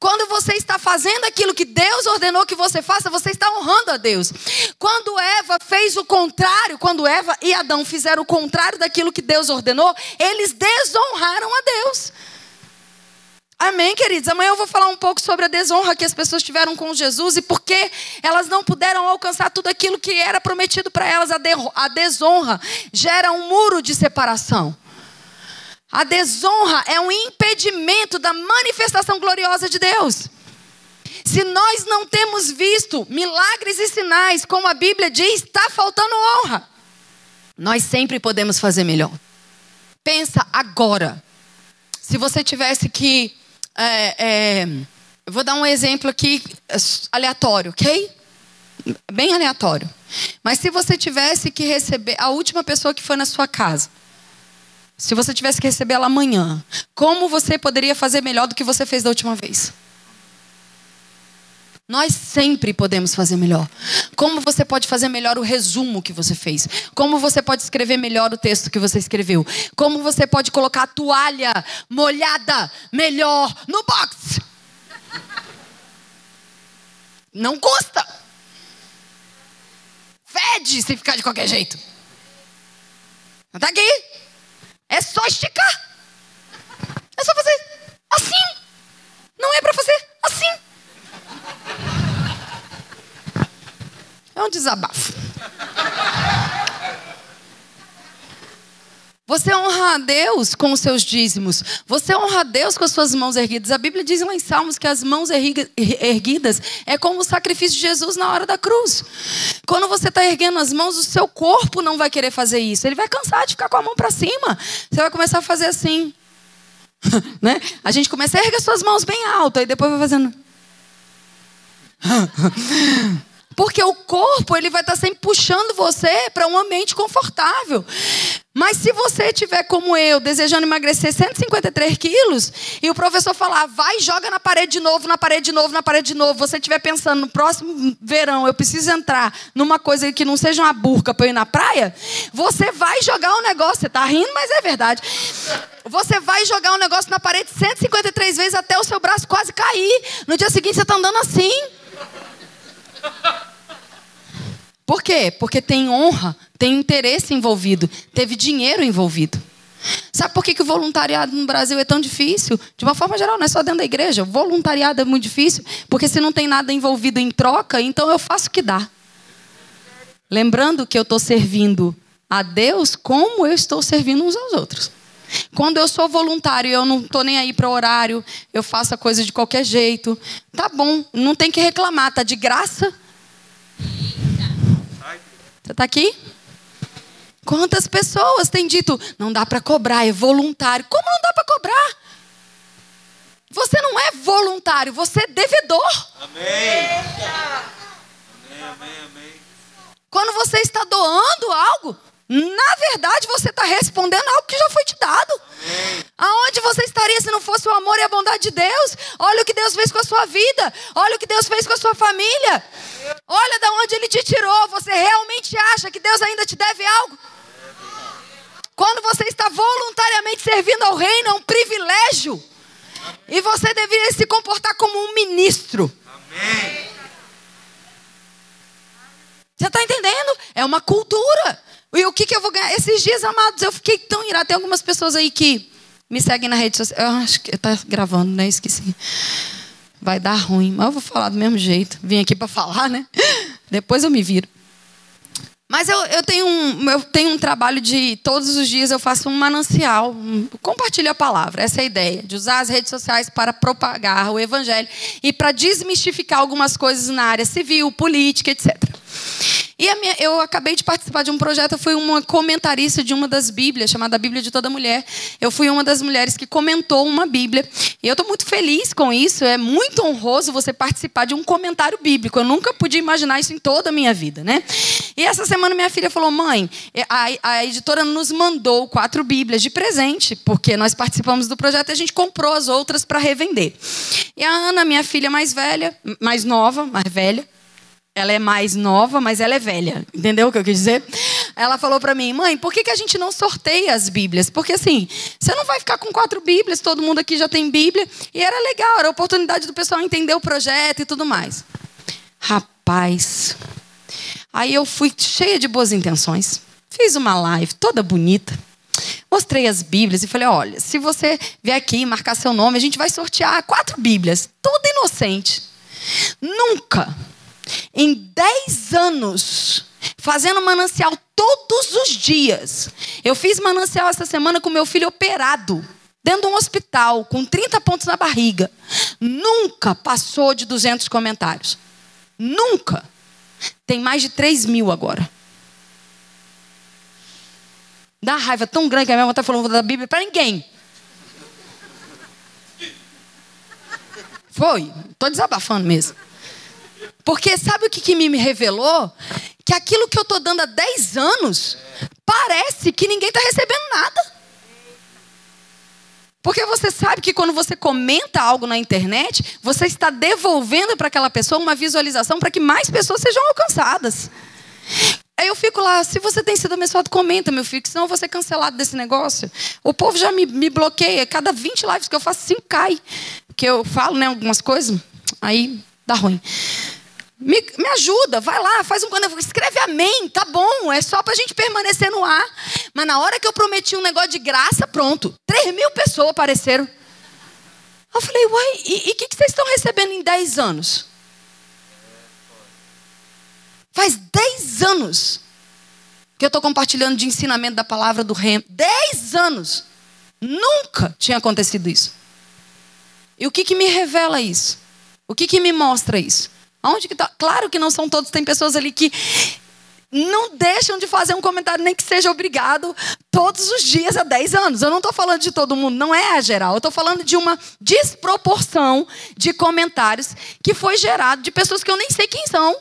Quando você está fazendo aquilo que Deus ordenou que você faça, você está honrando a Deus. Quando Eva fez o contrário, quando Eva e Adão fizeram o contrário daquilo que Deus ordenou, eles desonraram a Deus. Amém, queridos? Amanhã eu vou falar um pouco sobre a desonra que as pessoas tiveram com Jesus e por que elas não puderam alcançar tudo aquilo que era prometido para elas. A desonra gera um muro de separação. A desonra é um impedimento da manifestação gloriosa de Deus. Se nós não temos visto milagres e sinais, como a Bíblia diz, está faltando honra. Nós sempre podemos fazer melhor. Pensa agora. Se você tivesse que. É, é, eu vou dar um exemplo aqui aleatório, ok? Bem aleatório. Mas se você tivesse que receber a última pessoa que foi na sua casa se você tivesse que receber ela amanhã, como você poderia fazer melhor do que você fez da última vez? Nós sempre podemos fazer melhor. Como você pode fazer melhor o resumo que você fez? Como você pode escrever melhor o texto que você escreveu? Como você pode colocar a toalha molhada melhor no box? Não custa. Fede se ficar de qualquer jeito. Tá aqui. É só esticar. É só fazer assim. Não é para fazer assim. É um desabafo. Você honra a Deus com os seus dízimos. Você honra a Deus com as suas mãos erguidas. A Bíblia diz lá em Salmos que as mãos erguidas é como o sacrifício de Jesus na hora da cruz. Quando você está erguendo as mãos, o seu corpo não vai querer fazer isso. Ele vai cansar de ficar com a mão para cima. Você vai começar a fazer assim. *laughs* né? A gente começa a erguer suas mãos bem alto, aí depois vai fazendo. *laughs* Porque o corpo ele vai estar sempre puxando você para um ambiente confortável. Mas se você tiver como eu, desejando emagrecer 153 quilos, e o professor falar, vai joga na parede de novo, na parede de novo, na parede de novo, você estiver pensando, no próximo verão eu preciso entrar numa coisa que não seja uma burca para eu ir na praia, você vai jogar um negócio, você está rindo, mas é verdade. Você vai jogar um negócio na parede 153 vezes até o seu braço quase cair. No dia seguinte você está andando assim. Por quê? Porque tem honra, tem interesse envolvido, teve dinheiro envolvido. Sabe por que, que o voluntariado no Brasil é tão difícil? De uma forma geral, não é só dentro da igreja. O voluntariado é muito difícil, porque se não tem nada envolvido em troca, então eu faço o que dá. Lembrando que eu estou servindo a Deus como eu estou servindo uns aos outros. Quando eu sou voluntário, eu não estou nem aí para horário, eu faço a coisa de qualquer jeito. Tá bom, não tem que reclamar, tá de graça. Você está aqui? Quantas pessoas têm dito, não dá para cobrar, é voluntário. Como não dá para cobrar? Você não é voluntário, você é devedor. Amém. Amém, amém, amém. Quando você está doando algo, Na verdade, você está respondendo algo que já foi te dado. Aonde você estaria se não fosse o amor e a bondade de Deus? Olha o que Deus fez com a sua vida. Olha o que Deus fez com a sua família. Olha de onde Ele te tirou. Você realmente acha que Deus ainda te deve algo? Quando você está voluntariamente servindo ao reino, é um privilégio. E você deveria se comportar como um ministro. Amém. Você está entendendo? É uma cultura. E o que, que eu vou ganhar? Esses dias, amados, eu fiquei tão irado. Tem algumas pessoas aí que me seguem na rede social. Eu acho que está gravando, né? Esqueci. Vai dar ruim, mas eu vou falar do mesmo jeito. Vim aqui para falar, né? Depois eu me viro. Mas eu, eu, tenho um, eu tenho um trabalho de todos os dias eu faço um manancial, um, compartilho a palavra. Essa é a ideia, de usar as redes sociais para propagar o evangelho e para desmistificar algumas coisas na área civil, política, etc. E minha, eu acabei de participar de um projeto, eu fui uma comentarista de uma das Bíblias, chamada Bíblia de Toda Mulher. Eu fui uma das mulheres que comentou uma Bíblia. E eu estou muito feliz com isso. É muito honroso você participar de um comentário bíblico. Eu nunca podia imaginar isso em toda a minha vida, né? E essa semana minha filha falou: mãe, é, a, a editora nos mandou quatro Bíblias de presente, porque nós participamos do projeto e a gente comprou as outras para revender. E a Ana, minha filha mais velha, mais nova, mais velha, ela é mais nova, mas ela é velha. Entendeu o que eu quis dizer? Ela falou para mim, mãe, por que, que a gente não sorteia as Bíblias? Porque assim, você não vai ficar com quatro Bíblias, todo mundo aqui já tem Bíblia. E era legal, era a oportunidade do pessoal entender o projeto e tudo mais. Rapaz. Aí eu fui cheia de boas intenções. Fiz uma live toda bonita. Mostrei as Bíblias e falei: olha, se você vier aqui e marcar seu nome, a gente vai sortear quatro Bíblias, toda inocente. Nunca em 10 anos, fazendo manancial todos os dias. Eu fiz manancial essa semana com meu filho operado, dentro de um hospital, com 30 pontos na barriga. Nunca passou de 200 comentários. Nunca. Tem mais de 3 mil agora. Dá raiva tão grande que a minha mãe está falando da Bíblia para ninguém. Foi. Estou desabafando mesmo. Porque sabe o que, que me revelou? Que aquilo que eu estou dando há 10 anos, parece que ninguém está recebendo nada. Porque você sabe que quando você comenta algo na internet, você está devolvendo para aquela pessoa uma visualização para que mais pessoas sejam alcançadas. Aí eu fico lá, se você tem sido abençoado, comenta, meu filho, que senão eu vou ser cancelado desse negócio. O povo já me, me bloqueia. Cada 20 lives que eu faço, 5 cai. Porque eu falo né, algumas coisas, aí dá ruim. Me, me ajuda, vai lá, faz um escreve amém, tá bom, é só para a gente permanecer no ar. Mas na hora que eu prometi um negócio de graça, pronto, 3 mil pessoas apareceram. Eu falei, uai, e o que, que vocês estão recebendo em 10 anos? Faz 10 anos que eu estou compartilhando de ensinamento da palavra do reino. 10 anos. Nunca tinha acontecido isso. E o que, que me revela isso? O que, que me mostra isso? Aonde que tá? Claro que não são todos, tem pessoas ali que não deixam de fazer um comentário, nem que seja obrigado, todos os dias há 10 anos. Eu não estou falando de todo mundo, não é a geral. Eu estou falando de uma desproporção de comentários que foi gerado de pessoas que eu nem sei quem são,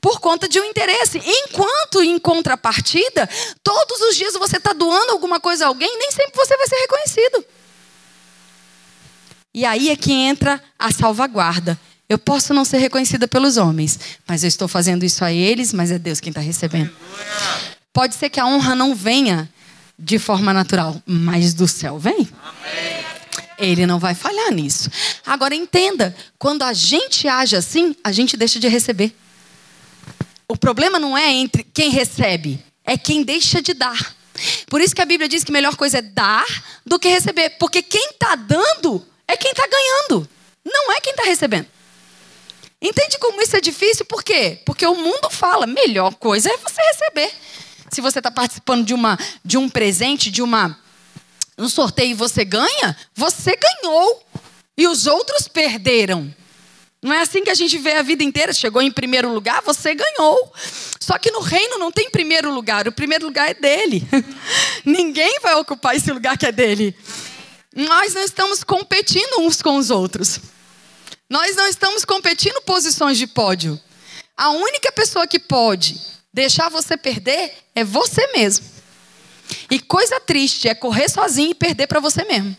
por conta de um interesse. Enquanto, em contrapartida, todos os dias você está doando alguma coisa a alguém, nem sempre você vai ser reconhecido. E aí é que entra a salvaguarda. Eu posso não ser reconhecida pelos homens, mas eu estou fazendo isso a eles, mas é Deus quem está recebendo. Pode ser que a honra não venha de forma natural, mas do céu vem. Ele não vai falhar nisso. Agora entenda, quando a gente age assim, a gente deixa de receber. O problema não é entre quem recebe, é quem deixa de dar. Por isso que a Bíblia diz que a melhor coisa é dar do que receber, porque quem está dando é quem está ganhando, não é quem está recebendo. Entende como isso é difícil? Por quê? Porque o mundo fala, melhor coisa é você receber. Se você está participando de, uma, de um presente, de uma um sorteio e você ganha, você ganhou. E os outros perderam. Não é assim que a gente vê a vida inteira. Chegou em primeiro lugar, você ganhou. Só que no reino não tem primeiro lugar. O primeiro lugar é dele. *laughs* Ninguém vai ocupar esse lugar que é dele. Nós não estamos competindo uns com os outros. Nós não estamos competindo posições de pódio. A única pessoa que pode Deixar você perder é você mesmo. E coisa triste é correr sozinho e perder para você mesmo.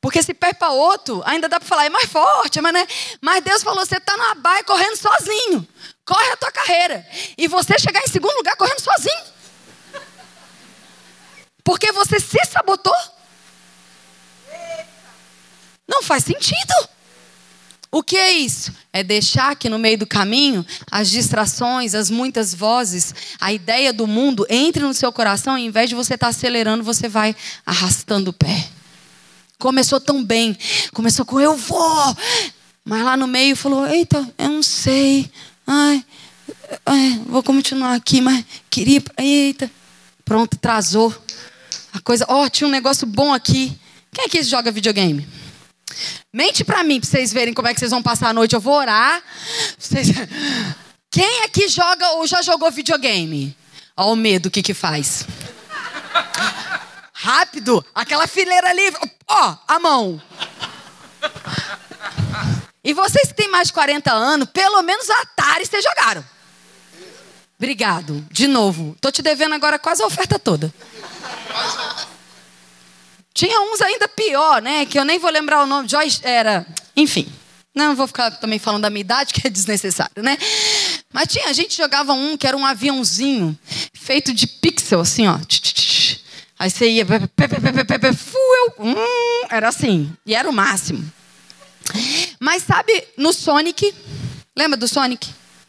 Porque se perde para outro, ainda dá para falar, é mais forte, mas, né? mas Deus falou: você está na baia correndo sozinho. Corre a tua carreira. E você chegar em segundo lugar correndo sozinho. Porque você se sabotou. Não faz sentido. O que é isso? É deixar que no meio do caminho as distrações, as muitas vozes, a ideia do mundo entre no seu coração e, ao invés de você estar tá acelerando, você vai arrastando o pé. Começou tão bem, começou com eu vou, mas lá no meio falou: eita, eu não sei, ai, ai vou continuar aqui, mas queria, eita, pronto, atrasou. A coisa, ó, oh, tinha um negócio bom aqui. Quem é que joga videogame? Mente para mim, para vocês verem como é que vocês vão passar a noite. Eu vou orar. Vocês... Quem aqui joga ou já jogou videogame? Olha o medo, o que que faz? Rápido, aquela fileira ali, ó, a mão. E vocês que têm mais de 40 anos, pelo menos Atari vocês jogaram. Obrigado. De novo. Tô te devendo agora quase a oferta toda. Tinha uns ainda pior, né? Que eu nem vou lembrar o nome. Joyce era. Enfim. Não vou ficar também falando da minha idade, *laughs* que é desnecessário, né? Mas tinha, a gente jogava um que era um aviãozinho feito de pixel, assim, ó. Aí você ia, hum, era assim, e era o máximo. Mas sabe, no Sonic, lembra do Sonic?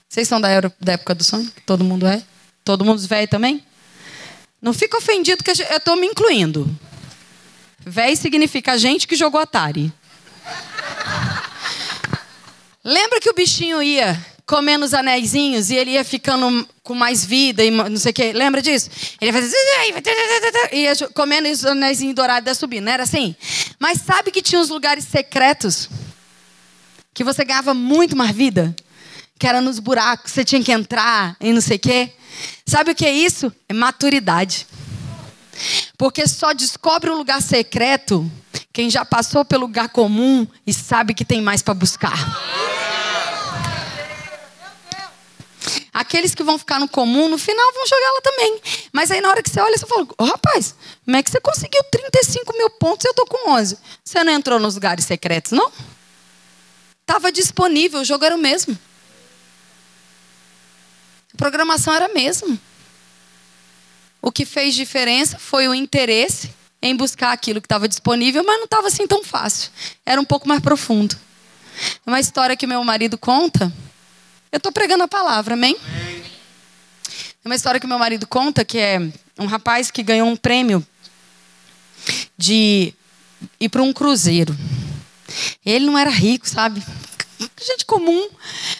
Vocês são da, época do Sonic? Todo mundo é? Todo mundo velho também? Não fica ofendido que eu estou me incluindo. Véi significa gente que jogou Atari. Lembra que o bichinho ia comendo os anéisinhos e ele ia ficando com mais vida e não sei o quê. Lembra disso? Ele ia comendo os anéisinhos dourados da subindo, não era assim? Mas sabe que tinha uns lugares secretos que você ganhava muito mais vida? Que era nos buracos, você tinha que entrar e não sei o quê. Sabe o que é isso? É maturidade. Porque só descobre um lugar secreto quem já passou pelo lugar comum e sabe que tem mais para buscar. Aqueles que vão ficar no comum, no final vão jogar lá também. Mas aí na hora que você olha, você fala: oh, rapaz, como é que você conseguiu 35 mil pontos e eu tô com 11? Você não entrou nos lugares secretos, não? Estava disponível, o jogo era o mesmo. A programação era a mesma. O que fez diferença foi o interesse em buscar aquilo que estava disponível, mas não estava assim tão fácil. Era um pouco mais profundo. É uma história que meu marido conta eu estou pregando a palavra, amém? É uma história que meu marido conta que é um rapaz que ganhou um prêmio de ir para um cruzeiro. Ele não era rico, sabe? Gente comum.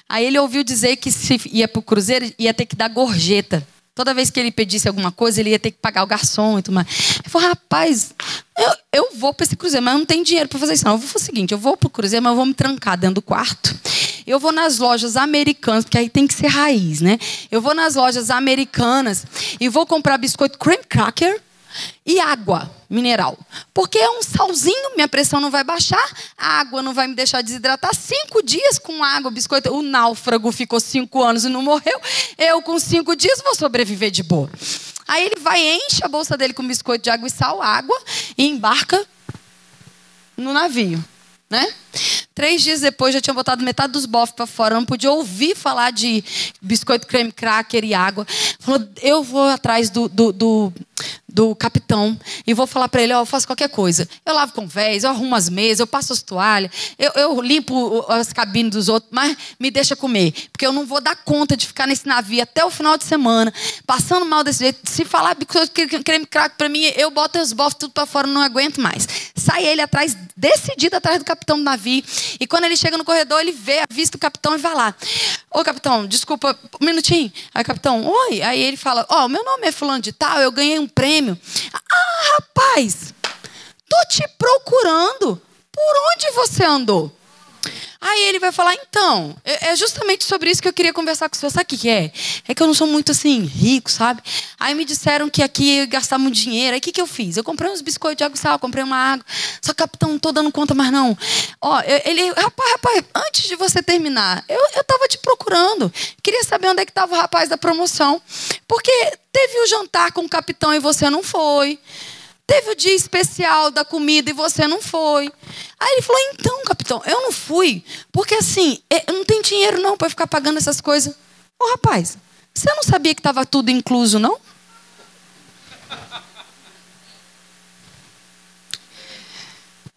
Aí ele ouviu dizer que se ia para o cruzeiro ia ter que dar gorjeta. Toda vez que ele pedisse alguma coisa, ele ia ter que pagar o garçom e tudo mais. Ele falou, rapaz, eu, eu vou para esse cruzeiro, mas eu não tenho dinheiro para fazer isso. Não, eu vou fazer o seguinte, eu vou para o cruzeiro, mas eu vou me trancar dentro do quarto eu vou nas lojas americanas, porque aí tem que ser raiz, né? Eu vou nas lojas americanas e vou comprar biscoito cream cracker e água mineral. Porque é um salzinho, minha pressão não vai baixar, a água não vai me deixar desidratar. Cinco dias com água, biscoito. O náufrago ficou cinco anos e não morreu. Eu, com cinco dias, vou sobreviver de boa. Aí ele vai, enche a bolsa dele com biscoito de água e sal, água, e embarca no navio né? Três dias depois já tinha botado metade dos bofs para fora, não podia ouvir falar de biscoito creme cracker e água. Falou, eu vou atrás do, do, do, do capitão e vou falar para ele, ó, oh, eu faço qualquer coisa. Eu lavo com vés, eu arrumo as mesas, eu passo as toalhas, eu, eu limpo as cabines dos outros, mas me deixa comer, porque eu não vou dar conta de ficar nesse navio até o final de semana, passando mal desse jeito. Se falar creme crack para mim, eu boto os bofs tudo para fora, não aguento mais. Sai ele atrás, decidido atrás do capitão do navio, e quando ele chega no corredor, ele vê a vista do capitão e vai lá. Ô, capitão, desculpa, um minutinho. Aí, capitão, oi. Aí ele fala, ó, oh, meu nome é fulano de tal, eu ganhei um prêmio prêmio. Ah, rapaz, tô te procurando. Por onde você andou? Aí ele vai falar, então, é, é justamente sobre isso que eu queria conversar com senhor. Sabe o que é? É que eu não sou muito assim, rico, sabe? Aí me disseram que aqui ia gastar muito dinheiro. Aí o que, que eu fiz? Eu comprei uns biscoitos de água e sal, comprei uma água. Só capitão, não estou dando conta mais não. Ó, ele, rapaz, rapaz, antes de você terminar, eu, eu tava te procurando. Queria saber onde é que estava o rapaz da promoção. Porque teve o jantar com o capitão e você não foi. Teve o dia especial da comida e você não foi. Aí ele falou: então, capitão, eu não fui, porque assim, eu não tenho dinheiro não para ficar pagando essas coisas. Ô rapaz, você não sabia que estava tudo incluso, não?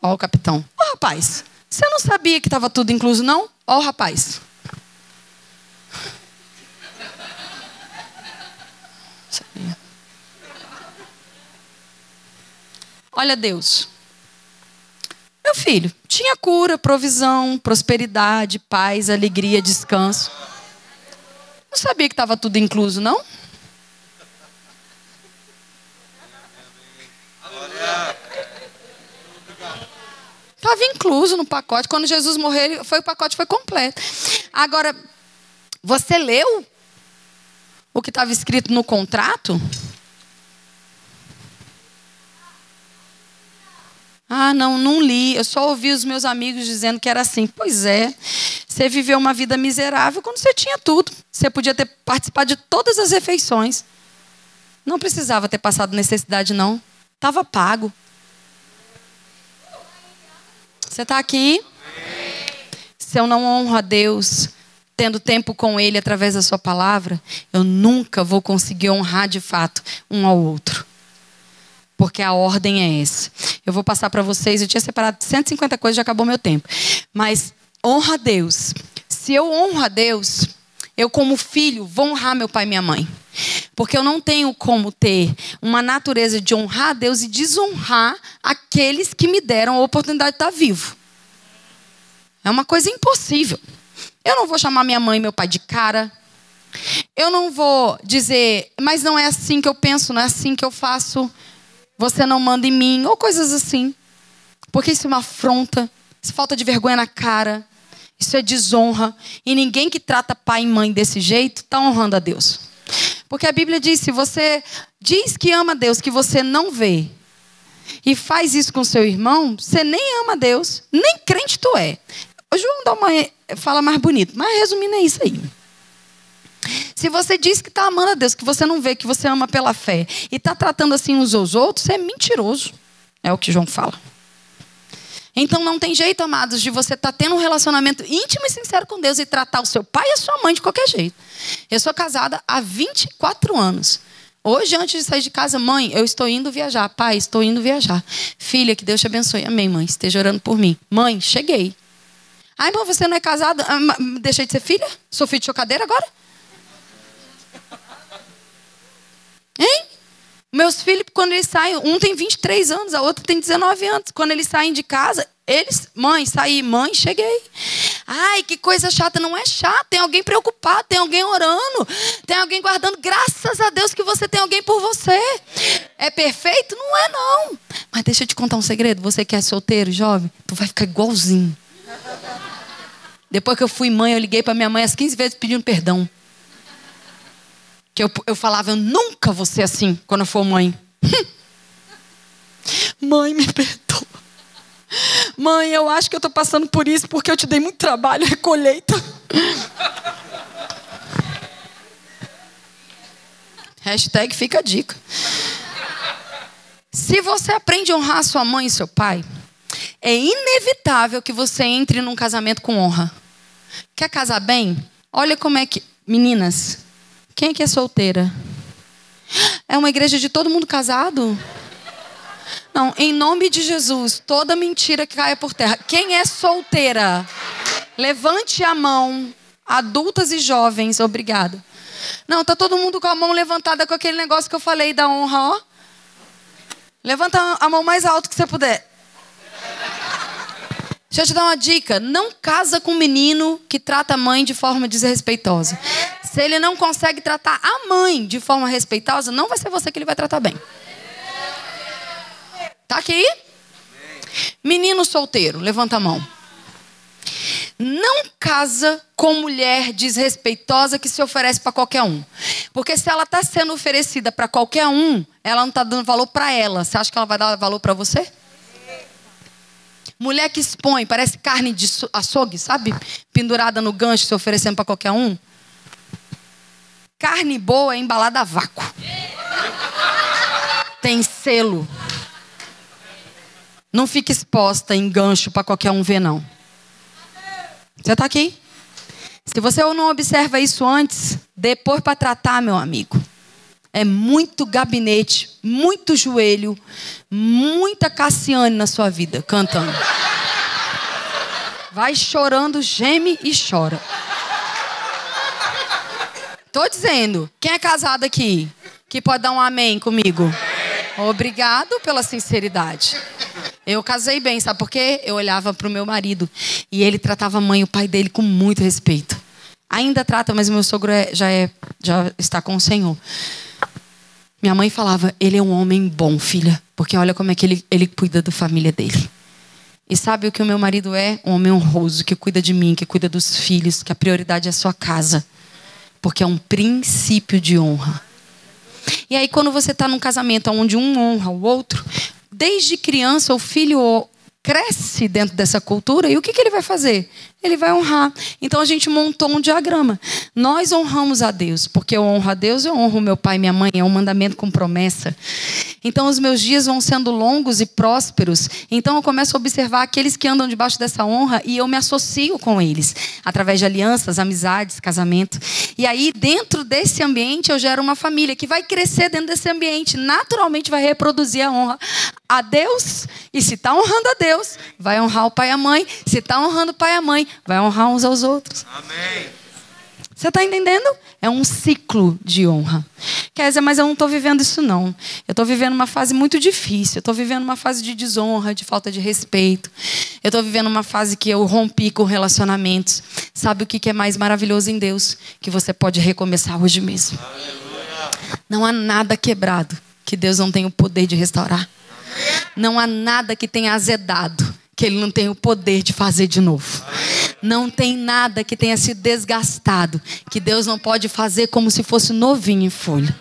Ó, o capitão. Ô rapaz, você não sabia que estava tudo incluso, não? Ó, rapaz. Olha Deus. Meu filho, tinha cura, provisão, prosperidade, paz, alegria, descanso. Não sabia que estava tudo incluso, não? Estava incluso no pacote. Quando Jesus morreu, foi o pacote foi completo. Agora, você leu o que estava escrito no contrato? Ah, não, não li. Eu só ouvi os meus amigos dizendo que era assim. Pois é. Você viveu uma vida miserável quando você tinha tudo. Você podia ter participado de todas as refeições. Não precisava ter passado necessidade, não. Estava pago. Você está aqui? Se eu não honro a Deus, tendo tempo com Ele através da Sua palavra, eu nunca vou conseguir honrar de fato um ao outro porque a ordem é essa. Eu vou passar para vocês, eu tinha separado 150 coisas, já acabou meu tempo. Mas honra a Deus. Se eu honro a Deus, eu como filho vou honrar meu pai e minha mãe. Porque eu não tenho como ter uma natureza de honrar a Deus e desonrar aqueles que me deram a oportunidade de estar vivo. É uma coisa impossível. Eu não vou chamar minha mãe e meu pai de cara. Eu não vou dizer, mas não é assim que eu penso, não é assim que eu faço você não manda em mim, ou coisas assim. Porque isso é uma afronta, isso é falta de vergonha na cara, isso é desonra. E ninguém que trata pai e mãe desse jeito está honrando a Deus. Porque a Bíblia diz: se você diz que ama a Deus, que você não vê, e faz isso com seu irmão, você nem ama a Deus, nem crente tu é. O João dá uma, fala mais bonito, mas resumindo é isso aí. Se você diz que está amando a Deus, que você não vê, que você ama pela fé, e está tratando assim uns aos outros, é mentiroso. É o que João fala. Então não tem jeito, amados, de você estar tá tendo um relacionamento íntimo e sincero com Deus e tratar o seu pai e a sua mãe de qualquer jeito. Eu sou casada há 24 anos. Hoje, antes de sair de casa, mãe, eu estou indo viajar. Pai, estou indo viajar. Filha, que Deus te abençoe. Amém, mãe. Esteja orando por mim. Mãe, cheguei. Ai, mas você não é casada? Ah, deixei de ser filha? Sou filho de chocadeira agora? Hein? Meus filhos, quando eles saem, um tem 23 anos, a outra tem 19 anos. Quando eles saem de casa, eles, mãe, saí, mãe, cheguei. Ai, que coisa chata, não é chato. Tem alguém preocupado, tem alguém orando, tem alguém guardando. Graças a Deus que você tem alguém por você. É perfeito? Não é, não. Mas deixa eu te contar um segredo. Você que é solteiro, jovem, tu vai ficar igualzinho. Depois que eu fui mãe, eu liguei para minha mãe as 15 vezes pedindo perdão. Que eu, eu falava, eu nunca vou ser assim quando eu for mãe. *laughs* mãe, me perdoa. Mãe, eu acho que eu estou passando por isso porque eu te dei muito trabalho, *laughs* é colheita. Hashtag fica a dica. Se você aprende a honrar sua mãe e seu pai, é inevitável que você entre num casamento com honra. Quer casar bem? Olha como é que. Meninas, quem é que é solteira? É uma igreja de todo mundo casado? Não, em nome de Jesus, toda mentira que caia por terra. Quem é solteira? Levante a mão, adultas e jovens, obrigada. Não, tá todo mundo com a mão levantada com aquele negócio que eu falei da honra, ó. Levanta a mão mais alto que você puder. Deixa eu te dar uma dica: não casa com um menino que trata a mãe de forma desrespeitosa. Se ele não consegue tratar a mãe de forma respeitosa, não vai ser você que ele vai tratar bem. Tá aqui? Menino solteiro, levanta a mão. não casa com mulher desrespeitosa que se oferece para qualquer um. Porque se ela está sendo oferecida para qualquer um, ela não está dando valor para ela. Você acha que ela vai dar valor para você? Mulher que expõe, parece carne de açougue, sabe? Pendurada no gancho, se oferecendo para qualquer um. Carne boa é embalada a vácuo. Tem selo. Não fica exposta em gancho para qualquer um ver, não. Você está aqui? Se você não observa isso antes, depois para tratar, meu amigo. É muito gabinete, muito joelho, muita Cassiane na sua vida, cantando. Vai chorando, geme e chora. Tô dizendo, quem é casado aqui? Que pode dar um amém comigo? Obrigado pela sinceridade. Eu casei bem, sabe por quê? Eu olhava para o meu marido e ele tratava a mãe e o pai dele com muito respeito. Ainda trata, mas meu sogro é, já, é, já está com o Senhor. Minha mãe falava: ele é um homem bom, filha, porque olha como é que ele, ele cuida da família dele. E sabe o que o meu marido é? Um homem honroso, que cuida de mim, que cuida dos filhos, que a prioridade é a sua casa. Porque é um princípio de honra. E aí, quando você está num casamento onde um honra o outro, desde criança o filho cresce dentro dessa cultura e o que, que ele vai fazer? Ele vai honrar. Então a gente montou um diagrama. Nós honramos a Deus, porque eu honro a Deus, eu honro meu pai e minha mãe, é um mandamento com promessa. Então os meus dias vão sendo longos e prósperos. Então eu começo a observar aqueles que andam debaixo dessa honra e eu me associo com eles, através de alianças, amizades, casamento. E aí dentro desse ambiente eu gero uma família que vai crescer dentro desse ambiente, naturalmente vai reproduzir a honra a Deus. E se está honrando a Deus, vai honrar o pai e a mãe. Se está honrando o pai e a mãe, vai honrar uns aos outros. Amém. Você está entendendo? É um ciclo de honra. Quer dizer, mas eu não estou vivendo isso, não. Eu estou vivendo uma fase muito difícil. Eu estou vivendo uma fase de desonra, de falta de respeito. Eu estou vivendo uma fase que eu rompi com relacionamentos. Sabe o que é mais maravilhoso em Deus? Que você pode recomeçar hoje mesmo. Aleluia. Não há nada quebrado que Deus não tenha o poder de restaurar. Não há nada que tenha azedado que Ele não tenha o poder de fazer de novo. Não tem nada que tenha se desgastado que Deus não pode fazer como se fosse novinho em folha.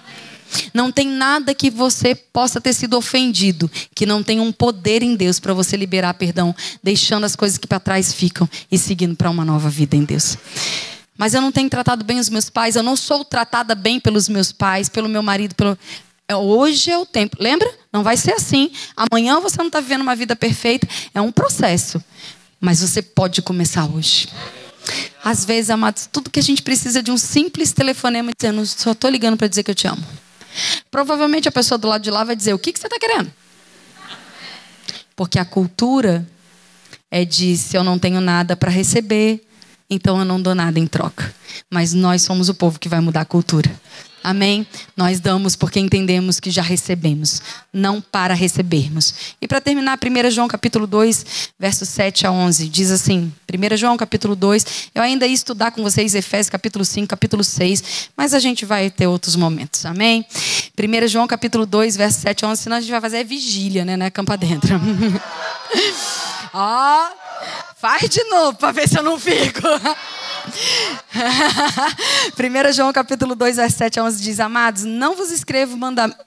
Não tem nada que você possa ter sido ofendido que não tenha um poder em Deus para você liberar perdão, deixando as coisas que para trás ficam e seguindo para uma nova vida em Deus. Mas eu não tenho tratado bem os meus pais, eu não sou tratada bem pelos meus pais, pelo meu marido, pelo é, hoje é o tempo. Lembra? Não vai ser assim. Amanhã você não está vivendo uma vida perfeita. É um processo. Mas você pode começar hoje. Às vezes, amados, tudo que a gente precisa é de um simples telefonema dizendo: só estou ligando para dizer que eu te amo. Provavelmente a pessoa do lado de lá vai dizer: o que, que você está querendo? Porque a cultura é de: se eu não tenho nada para receber, então eu não dou nada em troca. Mas nós somos o povo que vai mudar a cultura. Amém? Nós damos porque entendemos que já recebemos, não para recebermos. E para terminar, 1 João capítulo 2, versos 7 a 11, diz assim: 1 João capítulo 2, eu ainda ia estudar com vocês Efésios capítulo 5, capítulo 6, mas a gente vai ter outros momentos. Amém? 1 João capítulo 2, versos 7 a 11, senão a gente vai fazer vigília, né? né campa dentro. *laughs* Ó, faz de novo para ver se eu não fico. *laughs* *laughs* 1 João capítulo 2, verso 7 a 11 diz: Amados, não vos escrevo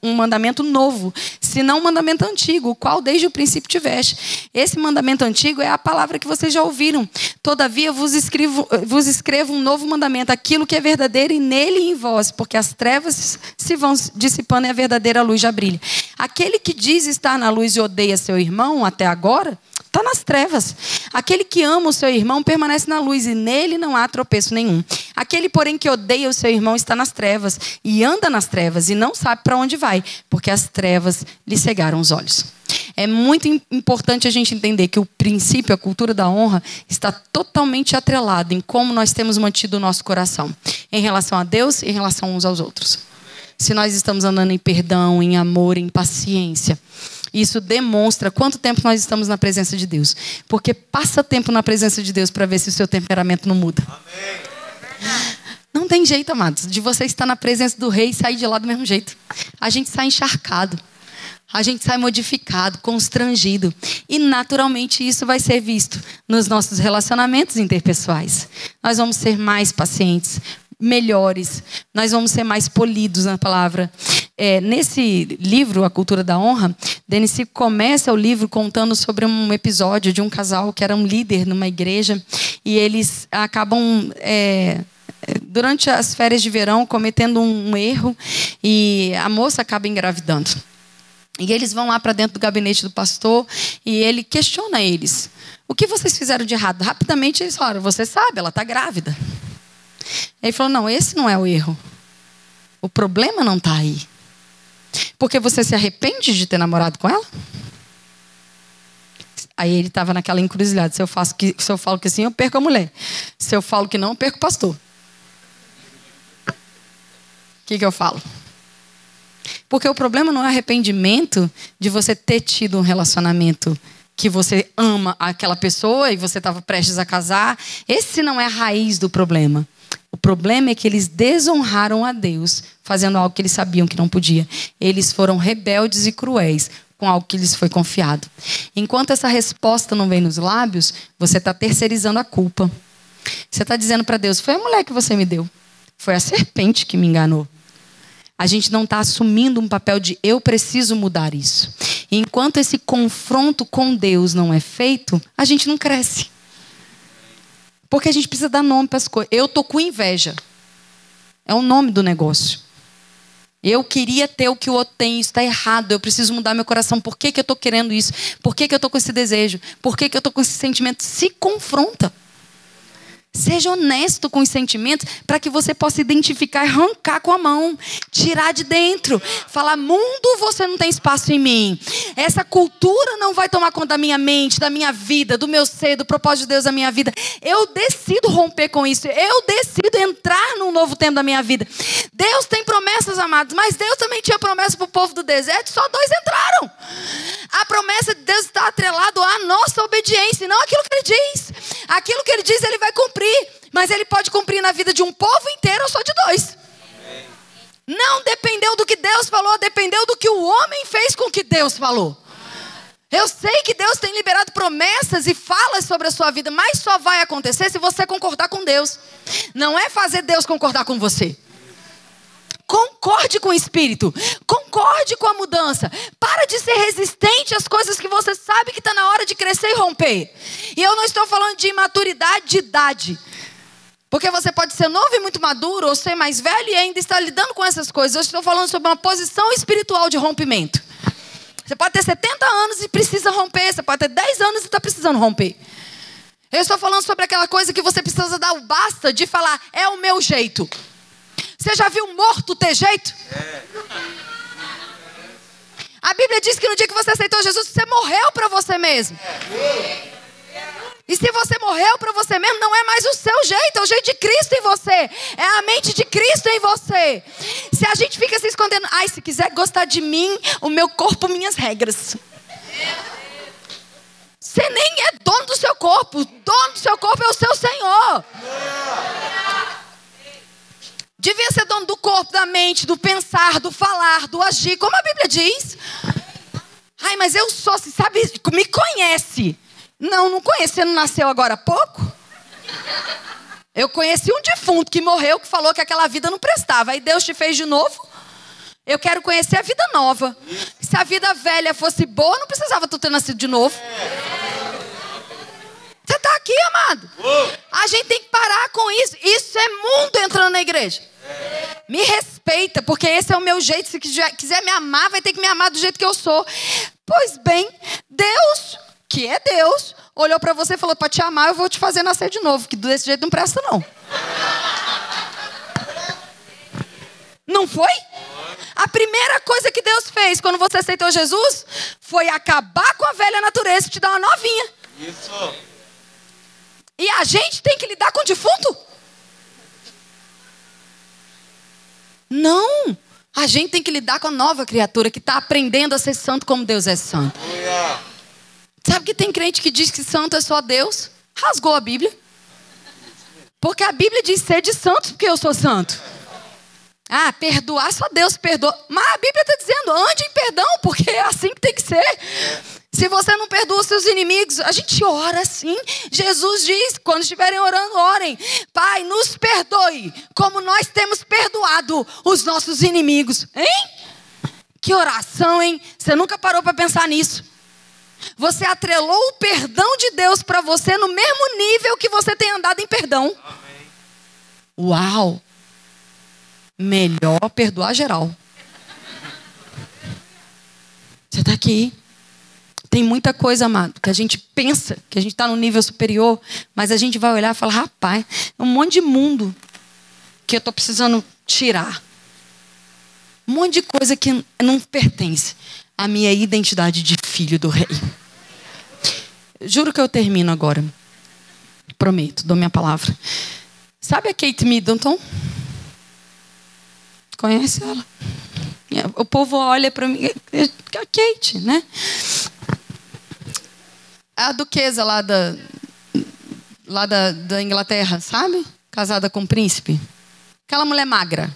um mandamento novo, senão um mandamento antigo, o qual desde o princípio tiveste. Esse mandamento antigo é a palavra que vocês já ouviram. Todavia vos escrevo, vos escrevo um novo mandamento, aquilo que é verdadeiro e nele e em vós, porque as trevas se vão dissipando e a verdadeira luz já brilha. Aquele que diz estar na luz e odeia seu irmão até agora, está nas trevas. Aquele que ama o seu irmão permanece na luz e nele não há tropeço nenhum. Aquele, porém, que odeia o seu irmão está nas trevas e anda nas trevas e não sabe para onde vai, porque as trevas lhe cegaram os olhos. É muito importante a gente entender que o princípio, a cultura da honra, está totalmente atrelado em como nós temos mantido o nosso coração em relação a Deus e em relação uns aos outros. Se nós estamos andando em perdão, em amor, em paciência, isso demonstra quanto tempo nós estamos na presença de Deus. Porque passa tempo na presença de Deus para ver se o seu temperamento não muda. Amém. Não tem jeito, amados, de você estar na presença do rei e sair de lá do mesmo jeito. A gente sai encharcado. a gente sai modificado, constrangido. E naturalmente isso vai ser visto nos nossos relacionamentos interpessoais. Nós vamos ser mais pacientes, melhores, nós vamos ser mais polidos na palavra. É, nesse livro, A Cultura da Honra, Denis começa o livro contando sobre um episódio de um casal que era um líder numa igreja e eles acabam. É, durante as férias de verão, cometendo um erro e a moça acaba engravidando. E eles vão lá para dentro do gabinete do pastor e ele questiona eles: O que vocês fizeram de errado? Rapidamente eles falaram: Você sabe, ela está grávida. Ele falou: Não, esse não é o erro. O problema não está aí. Porque você se arrepende de ter namorado com ela? Aí ele estava naquela encruzilhada. Se eu, faço que, se eu falo que sim, eu perco a mulher. Se eu falo que não, eu perco o pastor. O que, que eu falo? Porque o problema não é arrependimento de você ter tido um relacionamento que você ama aquela pessoa e você estava prestes a casar. Esse não é a raiz do problema. O problema é que eles desonraram a Deus, fazendo algo que eles sabiam que não podia. Eles foram rebeldes e cruéis com algo que lhes foi confiado. Enquanto essa resposta não vem nos lábios, você está terceirizando a culpa. Você está dizendo para Deus: foi a mulher que você me deu, foi a serpente que me enganou. A gente não está assumindo um papel de eu preciso mudar isso. E enquanto esse confronto com Deus não é feito, a gente não cresce. Porque a gente precisa dar nome para as coisas. Eu tô com inveja. É o nome do negócio. Eu queria ter o que o outro tem, isso está errado. Eu preciso mudar meu coração. Por que, que eu estou querendo isso? Por que, que eu estou com esse desejo? Por que, que eu estou com esse sentimento? Se confronta. Seja honesto com os sentimentos para que você possa identificar, arrancar com a mão, tirar de dentro. Falar, mundo, você não tem espaço em mim. Essa cultura não vai tomar conta da minha mente, da minha vida, do meu ser, do propósito de Deus na minha vida. Eu decido romper com isso. Eu decido entrar num novo tempo da minha vida. Deus tem promessas, amados, mas Deus também tinha promessa para o povo do deserto, só dois entraram. A promessa de Deus está atrelado à nossa obediência, não aquilo que ele diz. Aquilo que ele diz, ele vai cumprir cumprir, mas ele pode cumprir na vida de um povo inteiro ou só de dois. Não dependeu do que Deus falou, dependeu do que o homem fez com o que Deus falou. Eu sei que Deus tem liberado promessas e falas sobre a sua vida, mas só vai acontecer se você concordar com Deus. Não é fazer Deus concordar com você. Concorde com o Espírito. Concorde com a mudança. Para de ser resistente às coisas que você sabe que está na hora de crescer e romper. E eu não estou falando de imaturidade de idade. Porque você pode ser novo e muito maduro, ou ser mais velho e ainda estar lidando com essas coisas. Eu estou falando sobre uma posição espiritual de rompimento. Você pode ter 70 anos e precisa romper. Você pode ter 10 anos e está precisando romper. Eu estou falando sobre aquela coisa que você precisa dar o basta de falar, é o meu jeito. Você já viu morto ter jeito? A Bíblia diz que no dia que você aceitou Jesus, você morreu para você mesmo. E se você morreu para você mesmo, não é mais o seu jeito, é o jeito de Cristo em você. É a mente de Cristo em você. Se a gente fica se escondendo, ai, se quiser gostar de mim, o meu corpo, minhas regras. Você nem é dono do seu corpo. O dono do seu corpo é o seu Senhor. Devia ser dono do corpo, da mente, do pensar, do falar, do agir, como a Bíblia diz. Ai, mas eu sou, você sabe, me conhece. Não, não conhece, você não nasceu agora há pouco? Eu conheci um defunto que morreu, que falou que aquela vida não prestava. Aí Deus te fez de novo. Eu quero conhecer a vida nova. Se a vida velha fosse boa, não precisava tu ter nascido de novo. Você está aqui, amado. A gente tem que parar com isso. Isso é mundo entrando na igreja. Me respeita, porque esse é o meu jeito. Se quiser me amar, vai ter que me amar do jeito que eu sou. Pois bem, Deus, que é Deus, olhou para você e falou: para te amar, eu vou te fazer nascer de novo, que desse jeito não presta, não. Não foi? A primeira coisa que Deus fez quando você aceitou Jesus foi acabar com a velha natureza e te dar uma novinha. Isso. E a gente tem que lidar com o defunto? Não! A gente tem que lidar com a nova criatura que está aprendendo a ser santo como Deus é santo. Sabe que tem crente que diz que santo é só Deus? Rasgou a Bíblia. Porque a Bíblia diz ser de santos porque eu sou santo. Ah, perdoar só Deus perdoa. Mas a Bíblia está dizendo, ande em perdão, porque é assim que tem que ser. Se você não perdoa os seus inimigos, a gente ora assim. Jesus diz: quando estiverem orando, orem. Pai, nos perdoe, como nós temos perdoado os nossos inimigos. Hein? Que oração, hein? Você nunca parou para pensar nisso. Você atrelou o perdão de Deus para você no mesmo nível que você tem andado em perdão. Amém. Uau! Melhor perdoar geral. Você está aqui. Tem muita coisa, amado, que a gente pensa que a gente está no nível superior, mas a gente vai olhar e falar: rapaz, é um monte de mundo que eu estou precisando tirar. Um monte de coisa que não pertence à minha identidade de filho do rei. Juro que eu termino agora. Prometo, dou minha palavra. Sabe a Kate Middleton? Conhece ela? O povo olha para mim, é a Kate, né? A duquesa lá da, lá da, da Inglaterra, sabe? Casada com um príncipe. Aquela mulher magra.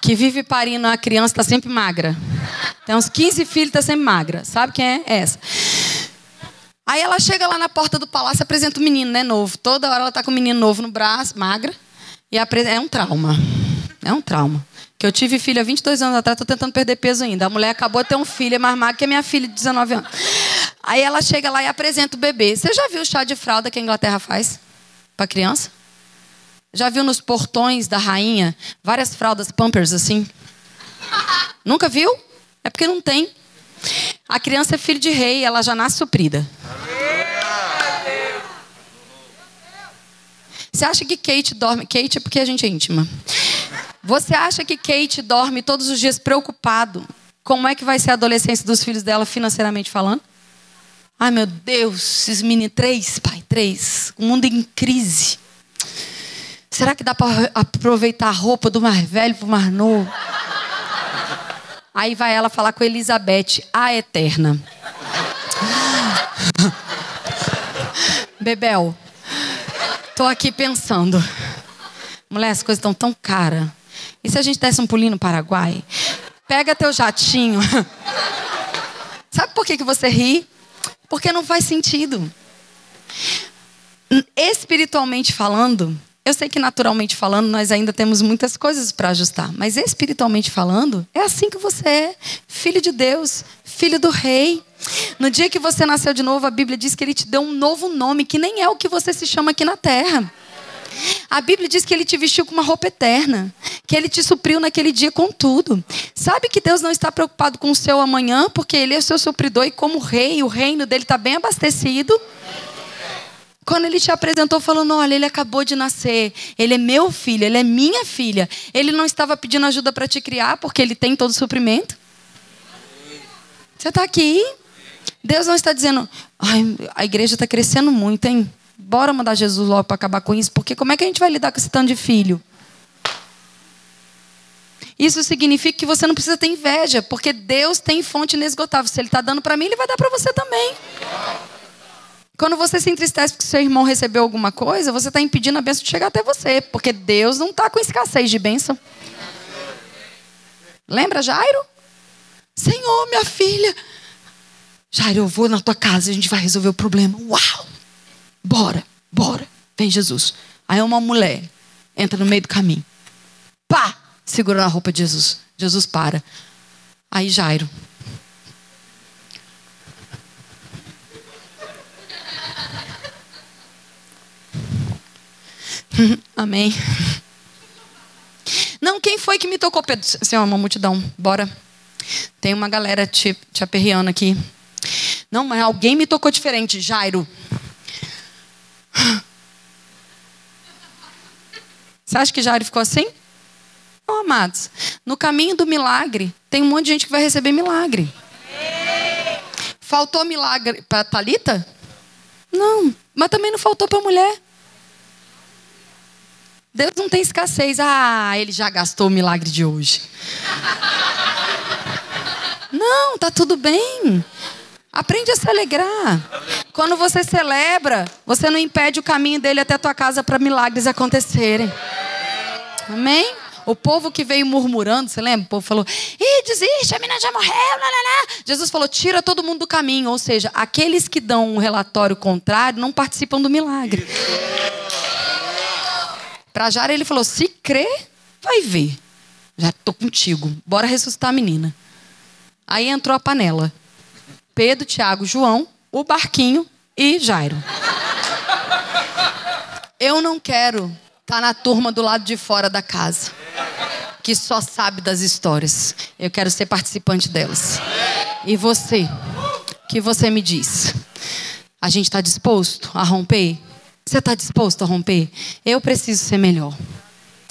Que vive parindo a criança, está sempre magra. Tem uns 15 filhos, está sempre magra. Sabe quem é essa? Aí ela chega lá na porta do palácio apresenta o um menino, né, novo. Toda hora ela tá com o um menino novo no braço, magra. E é um trauma. É um trauma. Que eu tive filho há 22 anos atrás, tô tentando perder peso ainda. A mulher acabou de ter um filho, é mais magra que a minha filha de 19 anos. Aí ela chega lá e apresenta o bebê. Você já viu o chá de fralda que a Inglaterra faz para criança? Já viu nos portões da rainha várias fraldas Pampers assim? Nunca viu? É porque não tem. A criança é filho de rei, ela já nasce suprida. Você acha que Kate dorme? Kate é porque a gente é íntima. Você acha que Kate dorme todos os dias preocupado? Como é que vai ser a adolescência dos filhos dela financeiramente falando? Ai meu Deus, esses mini três, pai, três, o mundo em crise. Será que dá para aproveitar a roupa do mais velho para o mais novo? Aí vai ela falar com Elizabeth, a eterna. Bebel, tô aqui pensando. Mulher, as coisas estão tão caras. E se a gente desse um pulinho no Paraguai? Pega teu jatinho. *laughs* Sabe por que, que você ri? Porque não faz sentido. Espiritualmente falando, eu sei que naturalmente falando nós ainda temos muitas coisas para ajustar, mas espiritualmente falando, é assim que você é, filho de Deus, filho do rei. No dia que você nasceu de novo, a Bíblia diz que ele te deu um novo nome, que nem é o que você se chama aqui na terra. A Bíblia diz que ele te vestiu com uma roupa eterna, que ele te supriu naquele dia com tudo. Sabe que Deus não está preocupado com o seu amanhã, porque ele é o seu supridor e como rei, o reino dele está bem abastecido. Quando ele te apresentou falando, olha, ele acabou de nascer, ele é meu filho, ele é minha filha. Ele não estava pedindo ajuda para te criar, porque ele tem todo o suprimento. Você está aqui. Deus não está dizendo, a igreja está crescendo muito, hein? Bora mandar Jesus logo para acabar com isso, porque como é que a gente vai lidar com esse tanto de filho? Isso significa que você não precisa ter inveja, porque Deus tem fonte inesgotável. Se Ele está dando para mim, Ele vai dar para você também. Quando você se entristece porque seu irmão recebeu alguma coisa, você está impedindo a bênção de chegar até você, porque Deus não está com escassez de bênção. Lembra Jairo? Senhor, minha filha. Jairo, eu vou na tua casa, a gente vai resolver o problema. Uau! Bora, bora. Vem Jesus. Aí uma mulher entra no meio do caminho. Pá! Segura na roupa de Jesus. Jesus para. Aí Jairo, *laughs* Amém. Não, quem foi que me tocou, Pedro? Senhor, uma multidão. Bora. Tem uma galera te, te aperreando aqui. Não, mas alguém me tocou diferente. Jairo. Você acha que Jairo ficou assim? Não, amados. No caminho do milagre, tem um monte de gente que vai receber milagre. Faltou milagre para Talita? Não, mas também não faltou para a mulher. Deus não tem escassez. Ah, ele já gastou o milagre de hoje. Não, tá tudo bem. Aprende a se alegrar. Quando você celebra, você não impede o caminho dele até a tua casa para milagres acontecerem. Amém? O povo que veio murmurando, você lembra? O povo falou: ih, desiste, a menina já morreu. Lá. Jesus falou: tira todo mundo do caminho. Ou seja, aqueles que dão um relatório contrário não participam do milagre. Para Jara, ele falou: se crer, vai ver. Já tô contigo. Bora ressuscitar a menina. Aí entrou a panela. Pedro, Tiago, João, o barquinho e Jairo. Eu não quero estar tá na turma do lado de fora da casa, que só sabe das histórias. Eu quero ser participante delas. E você, que você me diz? A gente está disposto a romper? Você está disposto a romper? Eu preciso ser melhor.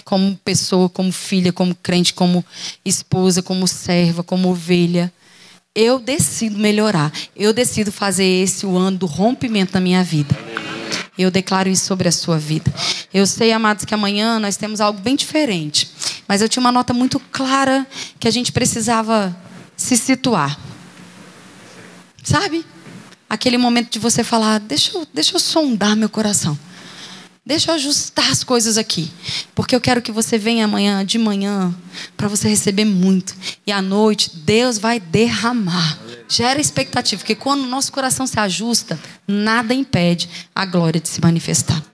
Como pessoa, como filha, como crente, como esposa, como serva, como ovelha. Eu decido melhorar. Eu decido fazer esse o ano do rompimento na minha vida. Eu declaro isso sobre a sua vida. Eu sei, amados, que amanhã nós temos algo bem diferente. Mas eu tinha uma nota muito clara que a gente precisava se situar. Sabe? Aquele momento de você falar: deixa eu, deixa eu sondar meu coração. Deixa eu ajustar as coisas aqui. Porque eu quero que você venha amanhã, de manhã, para você receber muito. E à noite, Deus vai derramar. Gera expectativa. Porque quando o nosso coração se ajusta, nada impede a glória de se manifestar.